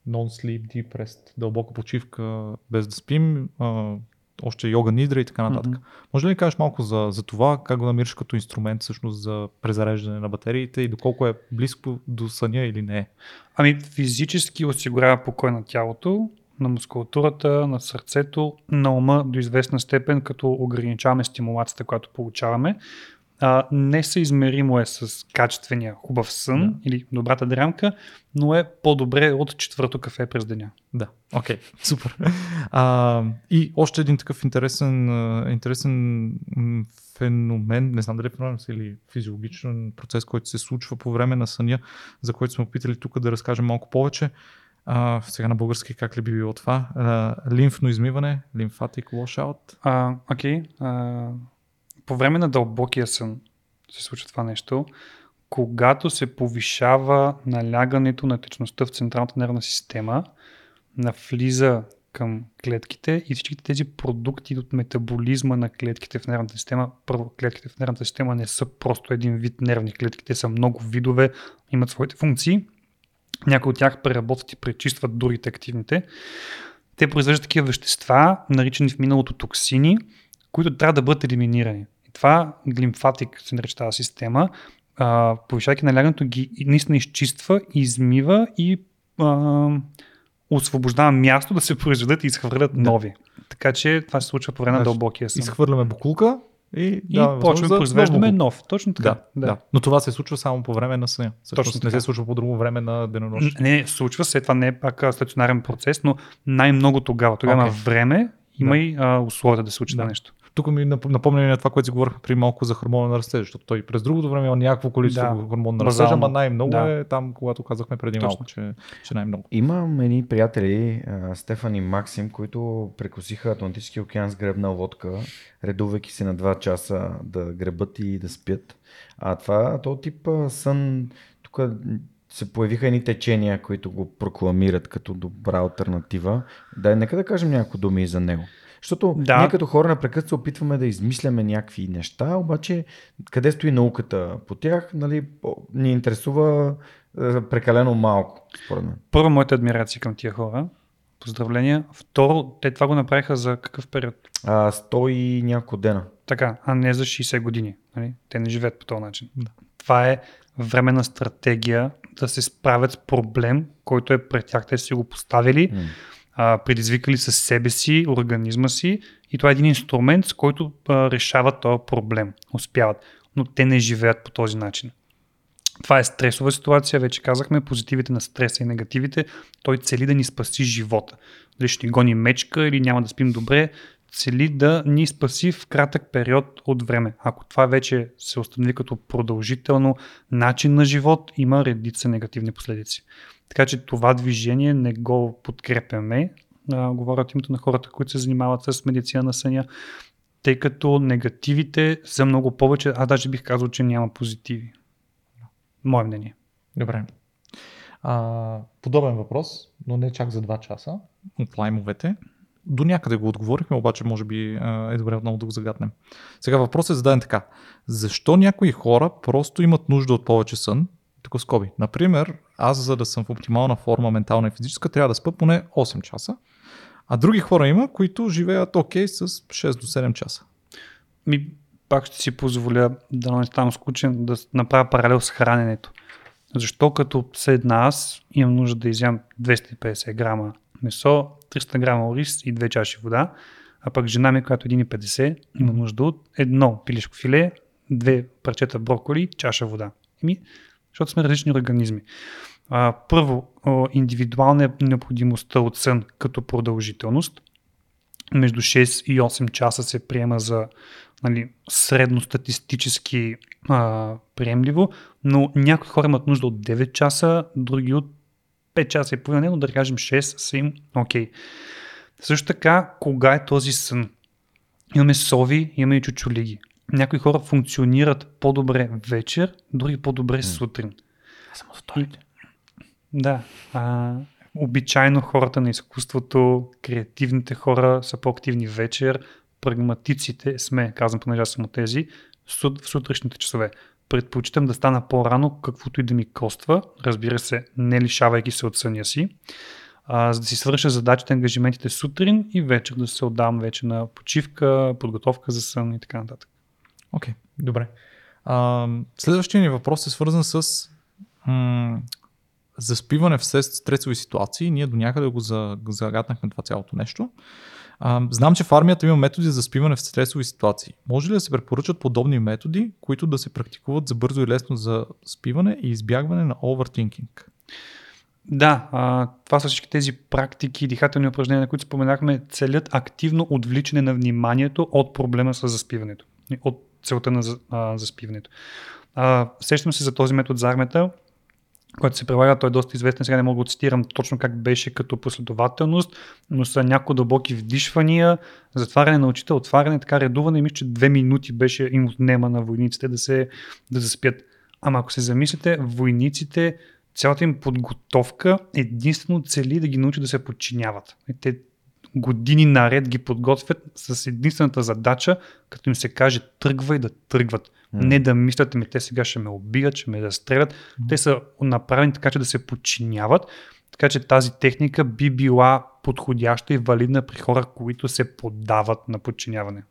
non-sleep deep rest, дълбока почивка без да спим, а, още йога нидра и така нататък. Мгм. Може ли да кажеш малко за, за това, как го намираш като инструмент всъщност за презареждане на батериите и доколко е близко до съня или не? Ами физически осигурява покой на тялото, на мускулатурата, на сърцето, на ума до известна степен, като ограничаваме стимулацията, която получаваме. А, несъизмеримо е с качествения хубав сън Да. или добрата дрямка, но е по-добре от четвърто кафе през деня. Да, окей, okay, супер. А, и още един такъв интересен, интересен феномен, не знам дали е феномен или физиологичен процес, който се случва по време на съня, за който сме опитали тук да разкажем малко повече. А, сега на български как ли би било това? А, лимфно измиване, лимфатик washout. Окей. А, по време на дълбокия сън се случва това нещо. Когато се повишава налягането на течността в централната нервна система, навлиза към клетките и всички тези продукти от метаболизма на клетките в нервната система. Първо, клетките в нервната система не са просто един вид нервни клетки, те са много видове, имат своите функции. Някои от тях преработват и пречистват другите активните. Те произвеждат такива вещества, наричани в миналото токсини, които трябва да бъдат елиминирани. И това лимфатик се нарича тази система, а, повишайки налягането ги наистина изчиства, измива и а, освобождава място да се произведат и изхвърлят Да. нови. Така че това се случва по време на Значи, дълбокия сън. Изхвърляме буклука и, И даваме почваме да произвеждаме нов. Точно така. Да, да, Но това се случва само по време на съня. Всъщност Точно не така. се случва по друго време на денонощие. Не, случва се, това не е пак стационарен процес, но най-много тогава. Тогава Окей. има време, има Да. и а, условия да се случи Да. нещо. Тук ми нап- напомня на това, което си говорихме при малко за хормона на растеж, защото той през другото време има някакво количество Да, хормон на растежа, ама най-много Да. е там, когато казахме преди Точно. малко, че, че най-много. Имам едни приятели, Стефан и Максим, които прекусиха Атлантически океан с гребна лодка, редувайки се на 2 часа да гребат и да спят. А това, то тип сън, тук се появиха едни течения, които го прокламират като добра альтернатива. Да, нека да кажем няколко думи и за него. Защото Да. ние като хора напрекът се опитваме да измисляме някакви неща, обаче къде стои науката по тях, нали, ни интересува е, прекалено малко, според мен. Първо, моите адмирации към тия хора. Поздравления. Второ, те това го направиха за какъв период? А, 100 и няколко дена. Така, а не за 60 години. Нали? Те не живеят по този начин. Да. Това е временна стратегия да се справят с проблем, който е пред тях. Те си го поставили, М. а, предизвикали със себе си, организма си и това е един инструмент, с който а, решават този проблем. Успяват. Но те не живеят по този начин. Това е стресова ситуация, вече казахме, позитивите на стреса и негативите. Той цели да ни спаси живота. Дали ще ни гони мечка или няма да спим добре, цели да ни спаси в кратък период от време. Ако това вече се установи като продължително начин на живот, има редица негативни последици. Така че това движение не го подкрепяме. А, говоря от името на хората, които се занимават с медицина на съня, тъй като негативите са много повече, а даже бих казал, че няма позитиви. Мое мнение. Добре. А, подобен въпрос, но не чак за 2 часа от лаймовете. До някъде го отговорихме, обаче може би е добре отново да го загаднем. Сега въпросът е зададен така. Защо някои хора просто имат нужда от повече сън? Тук скоби. Например, аз за да съм в оптимална форма, ментална и физическа, трябва да спа поне 8 часа. А други хора има, които живеят окей с 6 до 7 часа. Ми, пак ще си позволя да не ставам скучен, да направя паралел с храненето. Защо като седна аз имам нужда да изям 250 грама месо, 300 грама рис и две чаши вода, а пък жена ми, която е 1,50, има нужда от едно пилешко филе, две парчета броколи, чаша вода. Еми, защото сме различни организми. А, първо, индивидуална е необходимостта от сън като продължителност. Между 6 и 8 часа се приема за нали, средностатистически а, приемливо, но някои хора имат нужда от 9 часа, други от 5 часа и половина, но да кажем 6 са им окей. Също така, кога е този сън? Имаме сови, имаме и чучулиги. Някои хора функционират по-добре вечер, други по-добре сутрин. Само вторите. Да. А, обичайно хората на изкуството, креативните хора са по-активни вечер, прагматиците сме, казвам понеже аз съм от тези, сут- в сутрешните часове. Предпочитам да стана по-рано, каквото и да ми коства, разбира се, не лишавайки се от съня си, а, за да си свърша задачите, ангажиментите сутрин и вечер да се отдам вече на почивка, подготовка за сън и така нататък. Окей, okay, добре. А, следващия ни въпрос е свързан с м- заспиване в стрес- стресови ситуации. Ние до някъде го за- го загаднахме това цялото нещо. А, знам, че в армията има методи за спиване в стресови ситуации. Може ли да се препоръчат подобни методи, които да се практикуват за бързо и лесно за спиване и избягване на overthinking? Да, това са всички тези практики, дихателни упражнения, на които споменахме, целят активно отвличане на вниманието от проблема с заспиването, от целта на а, заспиването. А, сещам се за този метод за армията, който се прилага, той е доста известен, сега не мога да цитирам точно как беше като последователност, но са някои дълбоки вдишвания, затваряне на очите, отваряне, така редуване и мисля, че две минути беше им отнема на войниците да се да заспят. Ама ако се замислите, войниците, цялата им подготовка единствено цели да ги научи да се подчиняват. Те години наред ги подготвят с единствената задача, като им се каже тръгвай да тръгват. Mm. Не да мислят, ми те сега ще ме убият, ще ме разстрелят. Mm. Те са направени така, че да се подчиняват. Така че тази техника би била подходяща и валидна при хора, които се поддават на подчиняване.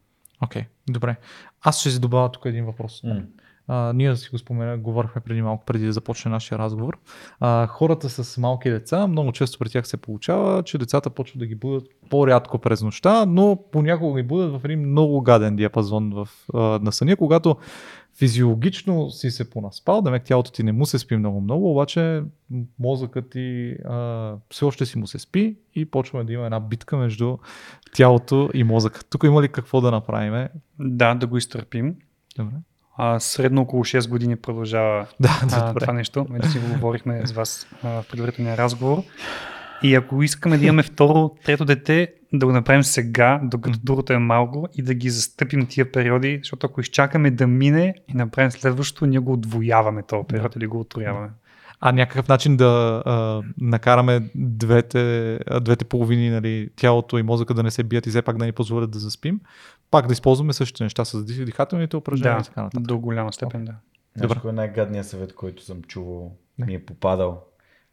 Окей, okay, добре. Аз ще си добавя тук един въпрос. Mm. А, ние си го спомена, говорихме преди малко, преди да започне нашия разговор. А, хората с малки деца, много често при тях се получава, че децата почват да ги будат по-рядко през нощта, но понякога ги будат в един много гаден диапазон в, а, на съня, когато физиологично си се понаспал, да тялото ти не му се спи много много, обаче мозъкът ти а, все още си му се спи и почваме да има една битка между тялото и мозъка. Тук има ли какво да направим? Да, да го изтърпим. Добре а, средно около 6 години продължава да, а, това нещо. Вече си го говорихме с вас а, в предварителния разговор. И ако искаме да имаме второ, трето дете, да го направим сега, докато другото е малко и да ги застъпим тия периоди, защото ако изчакаме да мине и направим следващото, ние го отвояваме този период или го отрояваме. А някакъв начин да а, накараме двете, двете половини, нали, тялото и мозъка да не се бият и все пак да ни позволят да заспим, пак да използваме същите неща с дихателните упражнения да, и така нататък. до голяма степен, да. Добре. Кой е най-гадният съвет, който съм чувал, не. ми е попадал,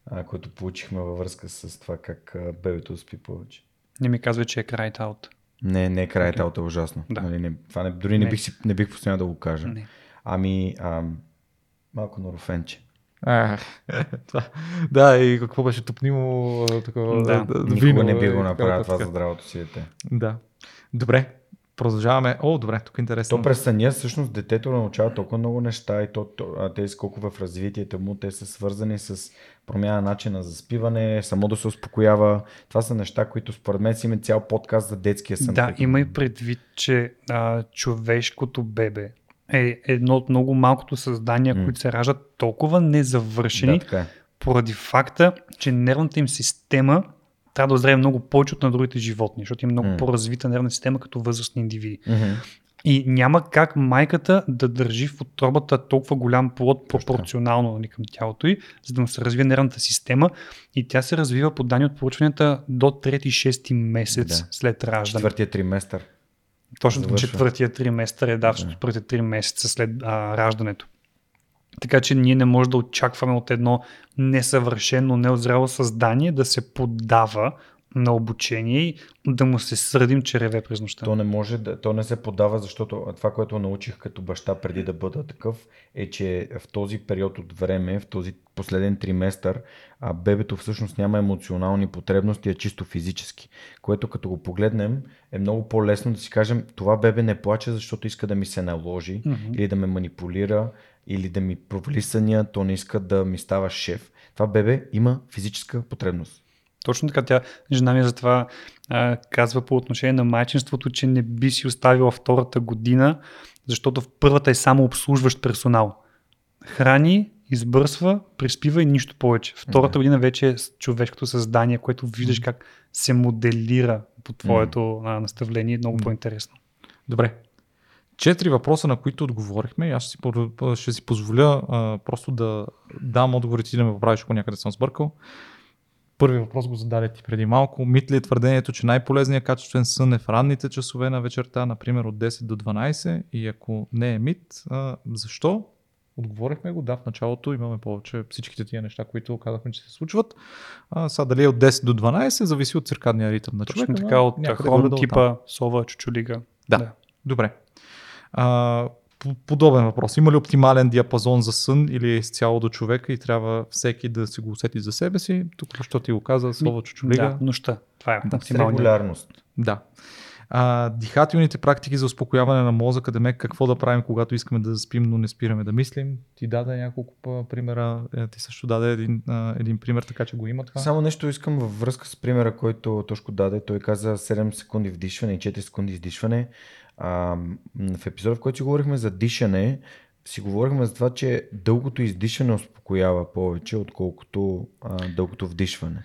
а, който получихме във връзка с това как а, бебето спи повече? Не ми казва, че е крайт аут. Не, не е крайт okay. аут е ужасно. Да. Нали, не, това не, дори не, не бих, си, не бих постоянно да го кажа. Не. Ами, а, малко норофенче. А, това. Да, и какво беше топнимо такова да. вино. не би го направил това за здравото си дете. Да. Добре, продължаваме. О, добре, тук е интересно. То през съня всъщност детето научава толкова много неща и то, то, те колко в развитието му, те са свързани с промяна на начина за спиване, само да се успокоява. Това са неща, които според мен си има цял подкаст за детския сън. Да, има и предвид, че а, човешкото бебе е едно от много малкото създания, mm. които се раждат толкова незавършени, да, е. поради факта, че нервната им система трябва да оздраве много повече от на другите животни, защото има много mm. по-развита нервна система като възрастни индивиди. Mm-hmm. И няма как майката да държи в отробата толкова голям плод пропорционално нали, към тялото й, за да му се развие нервната система. И тя се развива по данни от проучванията до 3-6 месец да. след раждане. Четвъртия триместър. Точно Завършва. четвъртия триместър е, да, първите три месеца след а, раждането. Така че ние не можем да очакваме от едно несъвършено, неозряло създание да се поддава на обучение и да му се сърдим, че реве през нощта. То не може да, то не се подава, защото това, което научих като баща преди да бъда такъв, е, че в този период от време, в този последен триместър, а бебето всъщност няма емоционални потребности, а чисто физически. Което като го погледнем, е много по-лесно да си кажем, това бебе не плаче, защото иска да ми се наложи, mm-hmm. или да ме манипулира, или да ми провали съня, то не иска да ми става шеф. Това бебе има физическа потребност. Точно така, тя, жена ми затова а, казва по отношение на майчинството, че не би си оставила втората година, защото в първата е само обслужващ персонал. Храни, избърсва, приспива и нищо повече. Втората okay. година вече е човешкото създание, което виждаш как се моделира по твоето mm. наставление. Много mm. по-интересно. Добре. Четири въпроса, на които отговорихме. Аз ще си, ще си позволя а, просто да дам отговорите, да ме поправиш, ако някъде съм сбъркал. Първи въпрос го зададе ти преди малко. Мит ли е твърдението, че най-полезният качествен сън е в ранните часове на вечерта, например от 10 до 12? И ако не е мит, а, защо? Отговорихме го, да, в началото имаме повече всичките тия неща, които казахме, че се случват. А, сега дали е от 10 до 12, зависи от циркадния ритъм на човека. Точно така, от хром типа, сова, чучулига. Да. да. Добре. А, Подобен въпрос. Има ли оптимален диапазон за сън или е изцяло до човека и трябва всеки да се го усети за себе си? Тук, що ти го каза, слово чучулига. Да, нощта. Това е С оптималният. регулярност. Да. А, дихателните практики за успокояване на мозъка, да ме какво да правим, когато искаме да заспим, но не спираме да мислим. Ти даде няколко примера, е, ти също даде един, един пример, така че го има това. Само нещо искам във връзка с примера, който Тошко даде. Той каза 7 секунди вдишване и 4 секунди издишване. В епизода, в който си говорихме за дишане, си говорихме за това, че дългото издишане успокоява повече, отколкото а, дългото вдишване.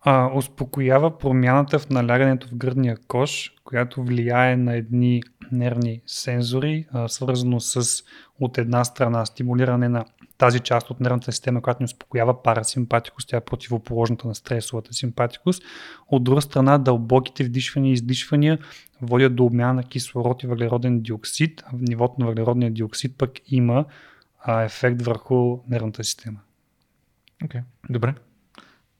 а, успокоява промяната в налягането в гръдния кош, която влияе на едни нервни сензори, свързано с от една страна стимулиране на тази част от нервната система, която ни успокоява парасимпатикус, тя е противоположната на стресовата симпатикус. От друга страна, дълбоките вдишвания и издишвания водят до обмяна на кислород и въглероден диоксид, нивото на въглеродния диоксид пък има ефект върху нервната система. Okay. Добре.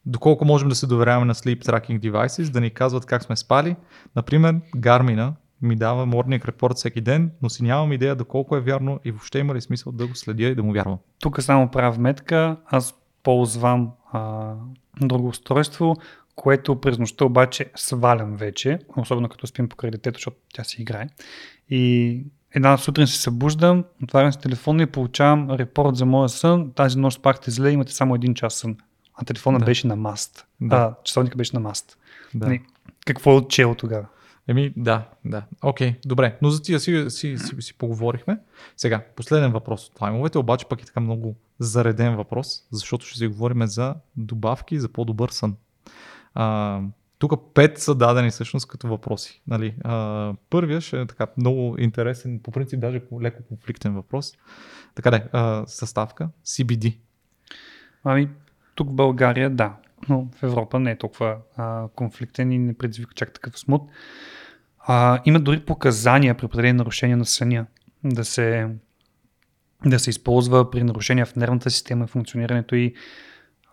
Доколко можем да се доверяваме на sleep tracking devices, да ни казват как сме спали. Например, Garmin ми дава morning report всеки ден, но си нямам идея доколко е вярно и въобще има ли смисъл да го следя и да му вярвам. Тук само правя вметка, аз ползвам а, друго устройство, което през нощта обаче свалям вече, особено като спим покрай детето, защото тя си играе. И една сутрин се събуждам, отварям си телефона и получавам репорт за моя сън. Тази нощ спахте зле, имате само един час сън. А телефона Да. беше на маст. Да. А, часовника беше на маст. Да. Нали, Какво е отчел тогава? Еми, да, да. Окей, добре. Но за тия си, си, си, си поговорихме. Сега, последен въпрос от таймовете, обаче пък е така много зареден въпрос, защото ще си говорим за добавки за по-добър сън. А, тук пет са дадени всъщност като въпроси. Нали? А, първия ще е така много интересен, по принцип даже леко конфликтен въпрос. Така да, съставка CBD. Ами, тук в България да, но в Европа не е толкова а, конфликтен и не предизвика чак такъв смут. А, има дори показания при определени нарушения на съня да се, да се използва при нарушения в нервната система и функционирането и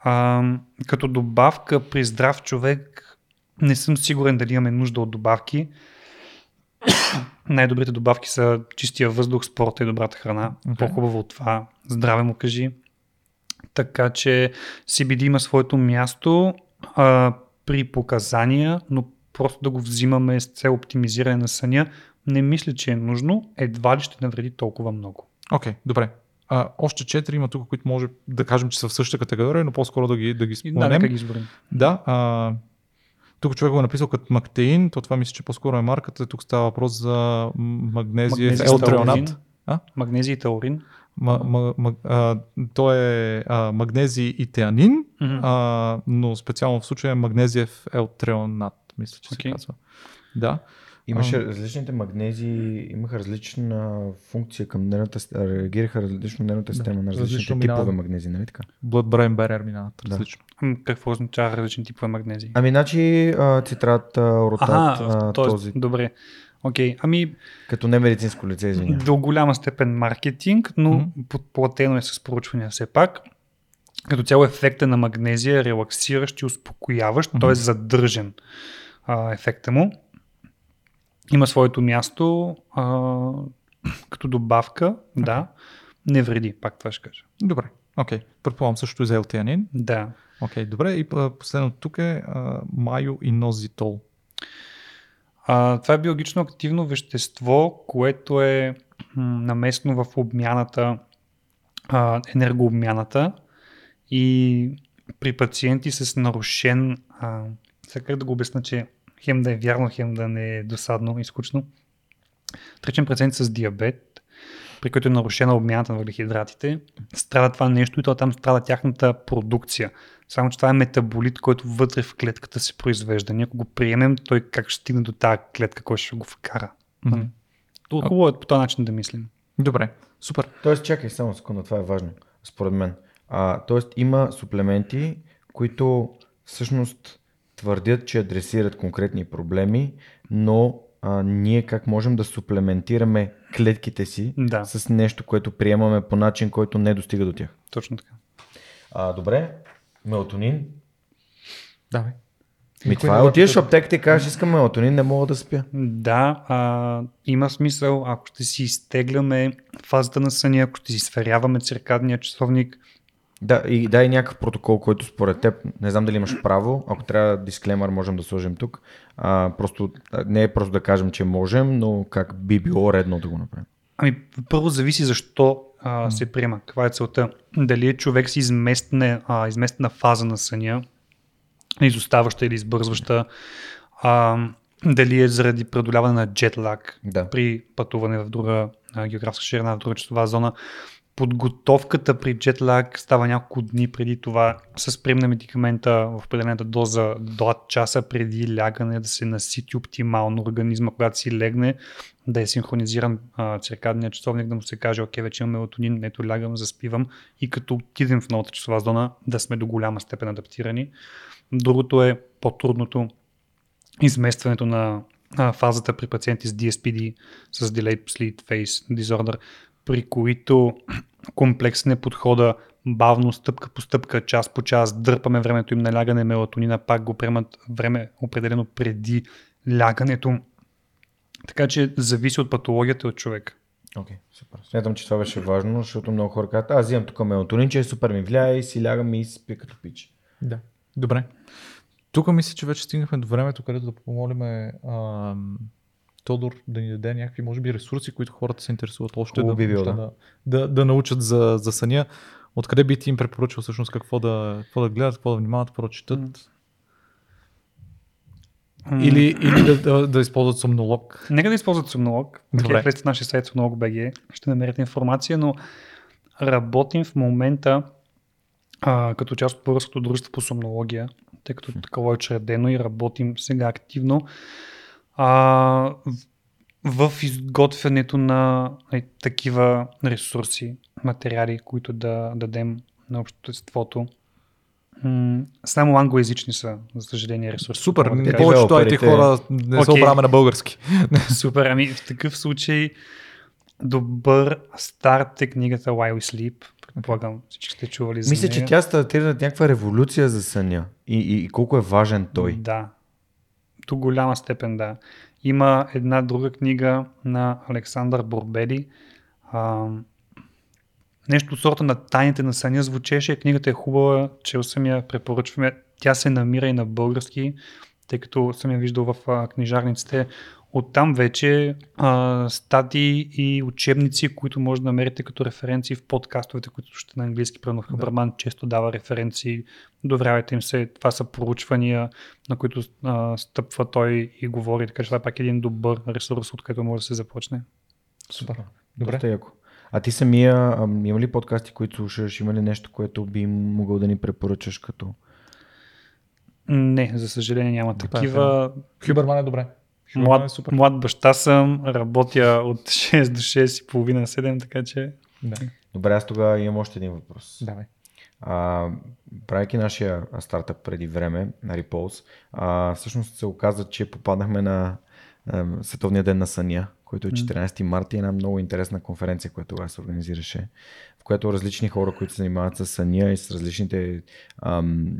а, като добавка при здрав човек не съм сигурен дали имаме нужда от добавки. Най-добрите добавки са чистия въздух, спорта и добрата храна. Okay. По-хубаво от това. Здраве му кажи. Така че CBD има своето място а, при показания, но просто да го взимаме с цел оптимизиране на съня, не мисля, че е нужно. Едва ли ще навреди толкова много. Окей, добре. А, още четири има тук, които може да кажем, че са в същата категория, но по-скоро да ги, да ги Да, споменем. нека ги изборим. Да, а, тук човек го е написал като мактеин, то това мисля, че по-скоро е марката. Тук става въпрос за магнезиев Магнезий елтреонат. Магнезий и таурин. Ма, ма, а, то е а, магнезий и теанин, Мгм. а, но специално в случая е магнезиев елтреонат, мисля, че Окей. се казва. Да. Имаше различните магнези, имаха различна функция към нервната реагираха различно нервната система на различните различно типове минава. магнези, нали така? Blood-brain barrier минават Да. различно. М, Какво означава различни типове магнезии? Ами, значи, а, цитрат, а, оротат, а, тоест, този, добре. Окей, ами като немедицинско лице, извинявам. до голяма степен маркетинг, но Мгм. подплатено е с проучвания все пак. Като цяло ефекта на магнезия е релаксиращ и успокояващ, Мгм. т.е. задържен а, ефекта му. Има своето място а, като добавка, да, не вреди, пак това ще кажа. Добре. Окей. Предполагам също и за елтеанин. Да. Окей, добре. И последното тук е а, майо и нозитол. А, това е биологично активно вещество, което е наместно в обмяната, а, енергообмяната и при пациенти с нарушен, а, сега да го обясна, че хем да е вярно, хем да не е досадно и скучно. Тречен пациент с диабет, при който е нарушена обмяната на въглехидратите, страда това нещо и то там страда тяхната продукция. Само, че това е метаболит, който вътре в клетката се произвежда. Ние ако го приемем, той как ще стигне до тази клетка, кой ще го вкара. Mm-hmm. Хубаво е по този начин да мислим. Добре. Супер. Тоест, чакай само секунда, това е важно, според мен. А, тоест, има суплементи, които всъщност твърдят, че адресират конкретни проблеми, но а, ние как можем да суплементираме клетките си Да. с нещо, което приемаме по начин, който не достига до тях. Точно така. А, добре, мелатонин. Давай. Ми Никой това е, отиваш в аптеката и кажеш, искам мелатонин, не мога да спя. Да, а, има смисъл, ако ще си изтегляме фазата на съня, ако ще си сверяваме циркадния часовник, Да, и дай някакъв протокол, който според теб, не знам дали имаш право, ако трябва дисклеймър можем да сложим тук. А, просто, не е просто да кажем, че можем, но как би било редно да го направим. Ами, първо зависи защо а, се приема. Каква е целта? Дали е човек с изместна, а, изместна фаза на съня, изоставаща или избързваща, а, дали е заради преодоляване на джетлаг Да. при пътуване в друга а, географска ширина, в друга часова зона. Подготовката при джетлаг става няколко дни преди това с прием на медикамента в определената доза до 2 часа преди лягане да се насити оптимално организма, когато си легне, да е синхронизиран а, циркадния часовник, да му се каже, окей, вече имам мелатонин, ето лягам, заспивам и като отидем в новата часова зона да сме до голяма степен адаптирани. Другото е по-трудното изместването на а, фазата при пациенти с DSPD, с Delayed Sleep Phase Disorder, при които комплексен е подхода, бавно, стъпка по стъпка, час по час, дърпаме времето им на лягане, мелатонина пак го приемат време определено преди лягането. Така че зависи от патологията от човек. Окей, okay, супер. Смятам, че това беше важно, защото много хора казват, аз взимам тук мелатонин, че е супер ми влияе и си лягам и спя като пич. Да. Добре. Тук мисля, че вече стигнахме до времето, където да помолиме ам, Тодор да ни даде някакви, може би, ресурси, които хората се интересуват още Хубаво да, би било, да. да. Да, да, научат за, за съня. Откъде би ти им препоръчал всъщност какво да, какво да гледат, какво да внимават, какво да четат? Или, или да, да, да използват сомнолог. Нека да използват сомнолог. Добре. Добре. Влезте в нашия сайт Somnolog.bg, ще намерите информация, но работим в момента а, като част от Българското дружество по сомнология, тъй като такова е учредено и работим сега активно а, в, изготвянето на е, такива ресурси, материали, които да дадем на обществото. М, Само англоязични са, за съжаление, ресурси. Супер, кажа. повечето IT хора не се Окей. обраме на български. Супер, ами в такъв случай добър старт е книгата Why We Sleep. Предполагам, всички сте чували за Мисля, нея. че тя стартира някаква революция за съня и, и, и колко е важен той. Да. До голяма степен, да. Има една друга книга на Александър Борбели. А, нещо от сорта на Тайните на съня звучеше. Книгата е хубава, чел съм я, препоръчваме. Тя се намира и на български, тъй като съм я виждал в книжарниците. Оттам вече а, статии и учебници, които може да намерите като референции в подкастовете, които ще на английски. Примерно Хабърман често дава референции, доверявайте им се. Това са проучвания, на които а, стъпва той и говори, така че това е пак един добър ресурс, от който може да се започне. Супер. Добре. Доста яко. А ти самия, ам, има ли подкасти, които слушаш? Има ли нещо, което би могъл да ни препоръчаш като... Не, за съжаление няма Добре, такива. Хюберман е добре. Хюберман е Млад, супер. млад баща съм, работя от 6 до 6 и половина 7, така че Да. Добре, аз тогава имам още един въпрос. Давай. А, правейки нашия стартъп преди време на Repulse, а, всъщност се оказа, че попаднахме на а, Световния ден на съня, който е 14 марта и една много интересна конференция, която тогава се организираше, в която различни хора, които се занимават с съня и с различните ам,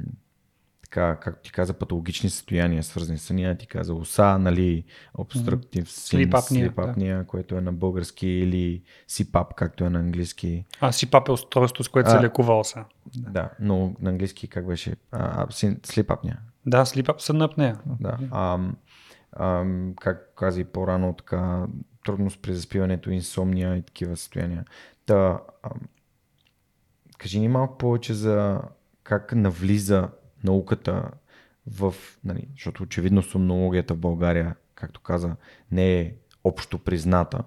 така, както ти каза, патологични състояния, свързани с съня, ти каза уса, нали, obstructive Sleep apnea, sleep apnea което е на български, или CPAP, както е на английски. а си папе устройство, с което А. се лекува оса. Да, но на английски как беше? А, а, син- sleep apnea. Да, апнея. Да. Ам, ам, как каза и по-рано, така, трудност при заспиването, инсомния и такива състояния. Та, ам, кажи ни малко повече за как навлиза науката в, нали, защото очевидно сомнологията в България, както каза, не е общо призната,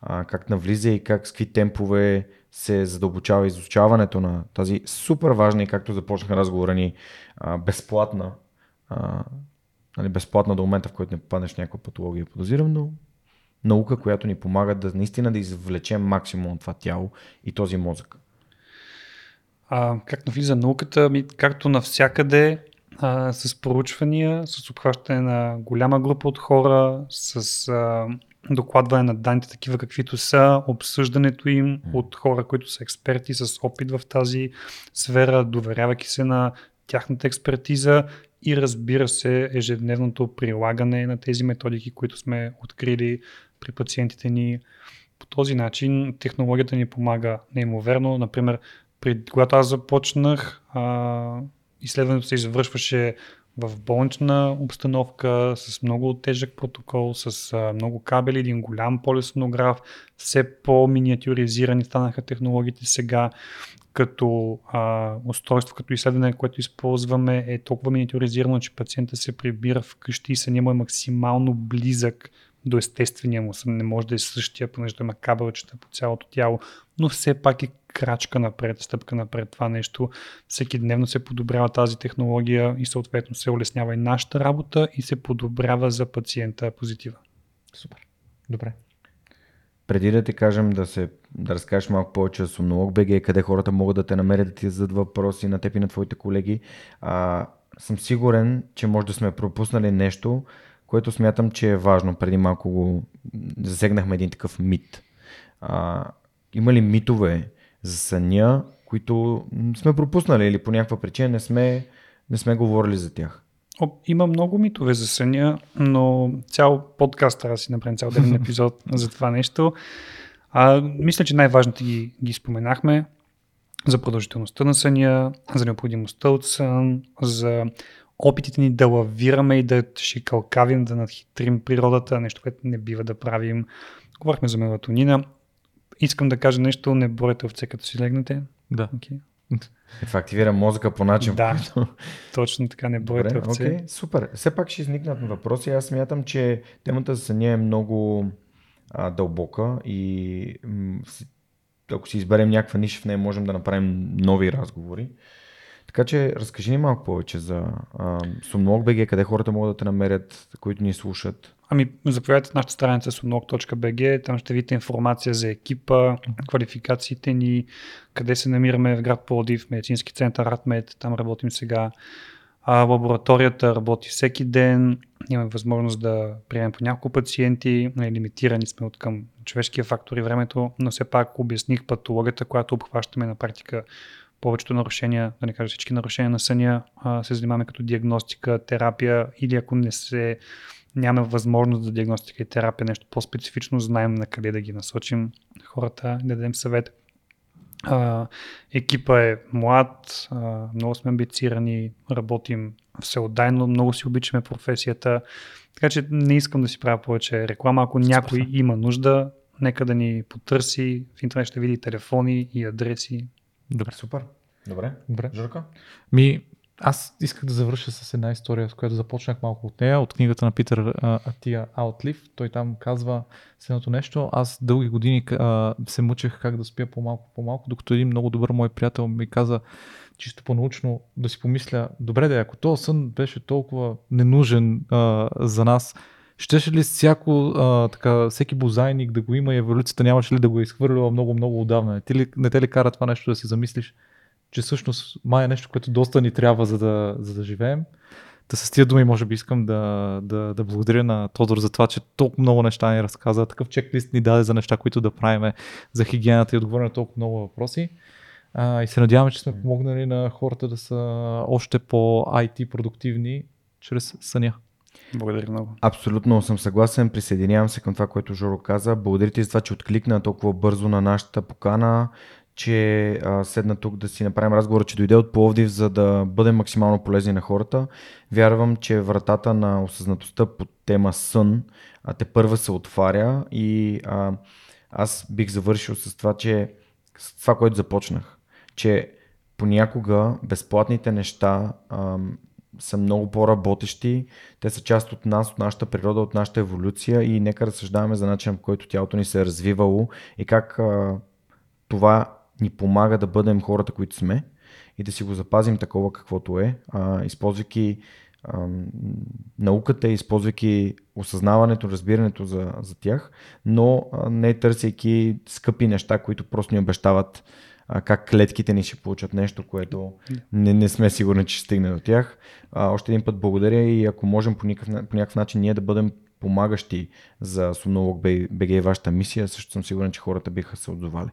а, как навлиза и как с какви темпове се задълбочава изучаването на тази супер важна и както започнаха разговора ни, а, безплатна а, нали, безплатна до момента, в който не попаднеш в някаква патология, подозирам, но наука, която ни помага да наистина да извлечем максимум от това тяло и този мозък. А, как навлиза науката? Ми, както навсякъде, а, с проучвания, с обхващане на голяма група от хора, с а, докладване на данните такива каквито са, обсъждането им от хора, които са експерти с опит в тази сфера, доверявайки се на тяхната експертиза и разбира се ежедневното прилагане на тези методики, които сме открили при пациентите ни. По този начин технологията ни помага неимоверно. Например, при, когато аз започнах, а, изследването се извършваше в болнична обстановка, с много тежък протокол, с а, много кабели, един голям полисонограф, все по-миниатюризирани станаха технологиите. Сега, като а, устройство, като изследване, което използваме е толкова миниатюризирано, че пациента се прибира вкъщи и съня му е максимално близък до естествения му сън. Не може да е същия, понеже има кабелчета по цялото тяло, но все пак е крачка напред, стъпка напред това нещо. Всеки дневно се подобрява тази технология и съответно се улеснява и нашата работа и се подобрява за пациента позитива. Супер. Добре. Преди да ти кажем да, се, да разкажеш малко повече за Сомнолог БГ, къде хората могат да те намерят да ти зададат въпроси на теб и на твоите колеги, а, съм сигурен, че може да сме пропуснали нещо, което смятам, че е важно. Преди малко го засегнахме един такъв мит. А, има ли митове за съня, които сме пропуснали или по някаква причина не сме, не сме говорили за тях? О, има много митове за съня, но цял подкаст трябва да си направим цял ден епизод за това нещо. А, мисля, че най-важните ги, ги споменахме за продължителността на съня, за необходимостта от сън, за опитите ни да лавираме и да шикалкавим, да надхитрим природата, нещо, което не бива да правим. Говорихме за мелатонина. Искам да кажа нещо, не борете овце като си легнете. Да. Okay. Това активира мозъка по начин, Да. Точно така, не борете Добре, овце. окей, супер. Все пак ще изникнат въпроси. Аз смятам, че темата за съня е много а, дълбока и м, си- ако си изберем някаква ниша в нея, можем да направим нови разговори. Така че разкажи ни малко повече за БГ, къде хората могат да те намерят, които ни слушат. Ами, заповядайте в нашата страница sunlog.bg, там ще видите информация за екипа, квалификациите ни, къде се намираме в град Плодив, медицински център Ратмед, там работим сега. А, лабораторията работи всеки ден, имаме възможност да приемем по няколко пациенти, нали, лимитирани сме от към човешкия фактор и времето, но все пак обясних патологията, която обхващаме на практика повечето нарушения, да не кажа всички нарушения на съня, се занимаваме като диагностика, терапия или ако не се нямаме възможност за диагностика и терапия, нещо по-специфично, знаем на къде да ги насочим хората, да дадем съвет. А, екипа е млад, а, много сме амбицирани, работим всеотдайно, много си обичаме професията, така че не искам да си правя повече реклама. Ако някой има нужда, нека да ни потърси, в интернет ще види телефони и адреси. Добре. Супер. Добре. Добре. Журка? Ми, аз исках да завърша с една история, с която започнах малко от нея, от книгата на Питър а, Атия Аутлив. Той там казва следното нещо. Аз дълги години а, се мъчех как да спя по-малко, по-малко, докато един много добър мой приятел ми каза, чисто по-научно, да си помисля, добре да, ако този сън беше толкова ненужен а, за нас, щеше ли всяко, а, така, всеки бозайник да го има и еволюцията нямаше ли да го е изхвърлила много-много отдавна? Не те, ли, не те ли кара това нещо да си замислиш? че всъщност май е нещо, което доста ни трябва, за да, за да живеем. Та с тия думи, може би, искам да, да, да благодаря на Тодор за това, че толкова много неща ни разказа, такъв чеклист ни даде за неща, които да правим за хигиената и отговори на толкова много въпроси. А, и се надяваме, че сме помогнали на хората да са още по-IT продуктивни чрез съня. Благодаря много. Абсолютно съм съгласен, присъединявам се към това, което Жоро каза. Благодаря ти за това, че откликна толкова бързо на нашата покана, че а, седна тук да си направим разговор, че дойде от Пловдив, за да бъдем максимално полезни на хората. Вярвам, че вратата на осъзнатостта по тема сън а, те първа се отваря и а, аз бих завършил с това, че с това, което започнах, че понякога безплатните неща а, са много по-работещи, те са част от нас, от нашата природа, от нашата еволюция и нека разсъждаваме за начина, по който тялото ни се е развивало и как а, това ни помага да бъдем хората, които сме и да си го запазим такова каквото е, а, използвайки а, науката, използвайки осъзнаването, разбирането за, за тях, но а, не търсейки скъпи неща, които просто ни обещават а, как клетките ни ще получат нещо, което не, не сме сигурни, че ще стигне до тях. А, още един път благодаря и ако можем по някакъв, по някакъв начин ние да бъдем помагащи за Сумнолог БГ и вашата мисия, също съм сигурен, че хората биха се отзовали.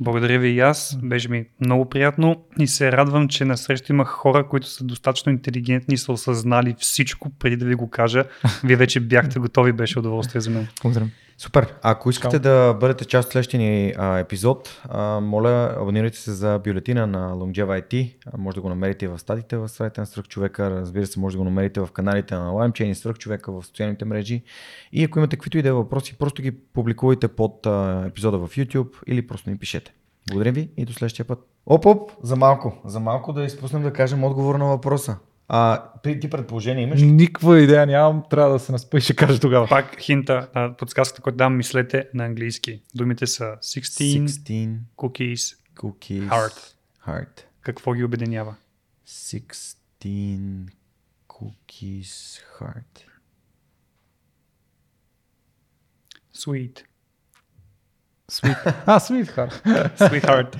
Благодаря ви и аз. Беше ми много приятно и се радвам, че на среща имах хора, които са достатъчно интелигентни и са осъзнали всичко преди да ви го кажа. Вие вече бяхте готови, беше удоволствие за мен. Благодаря. Супер. Ако искате да бъдете част от следващия ни а, епизод, а, моля, абонирайте се за бюлетина на Longeva IT. А, може да го намерите в статите в сайта на Свръхчовека. Разбира се, може да го намерите в каналите на LimeChain и Свръхчовека в социалните мрежи. И ако имате каквито и да е въпроси, просто ги публикувайте под а, епизода в YouTube или просто ни пишете. Благодаря ви и до следващия път. Оп, оп, за малко. За малко да изпуснем да кажем отговор на въпроса. А, ти ти предположение имаш ли? Никаква идея нямам, трябва да се наспа и ще кажа тогава. Пак хинта, а, подсказката, която дам, мислете на английски. Думите са 16, 16 cookies, cookies. heart. Heart. Какво ги обединява? 16 cookies heart. Sweet. Sweet. А, Sweetheart. Sweetheart.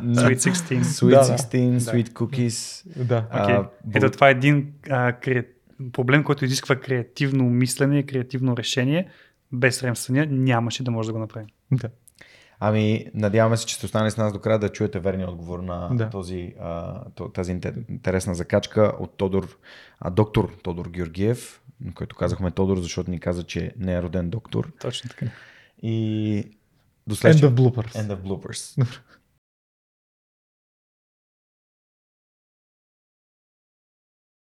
Sweet 16. Sweet Да, да. 16, sweet cookies. да. Окей. А, Ето това е един а, кре... проблем, който изисква креативно мислене и креативно решение. Без рем съня нямаше да може да го направим. да. Ами, надяваме се, че сте останали с нас до края да чуете верния отговор на Да. този, а, тази интер- интересна закачка от Тодор, а, доктор Тодор Георгиев, който казахме Тодор, защото ни каза, че не е роден доктор. Точно така. И До End of bloopers. End of bloopers.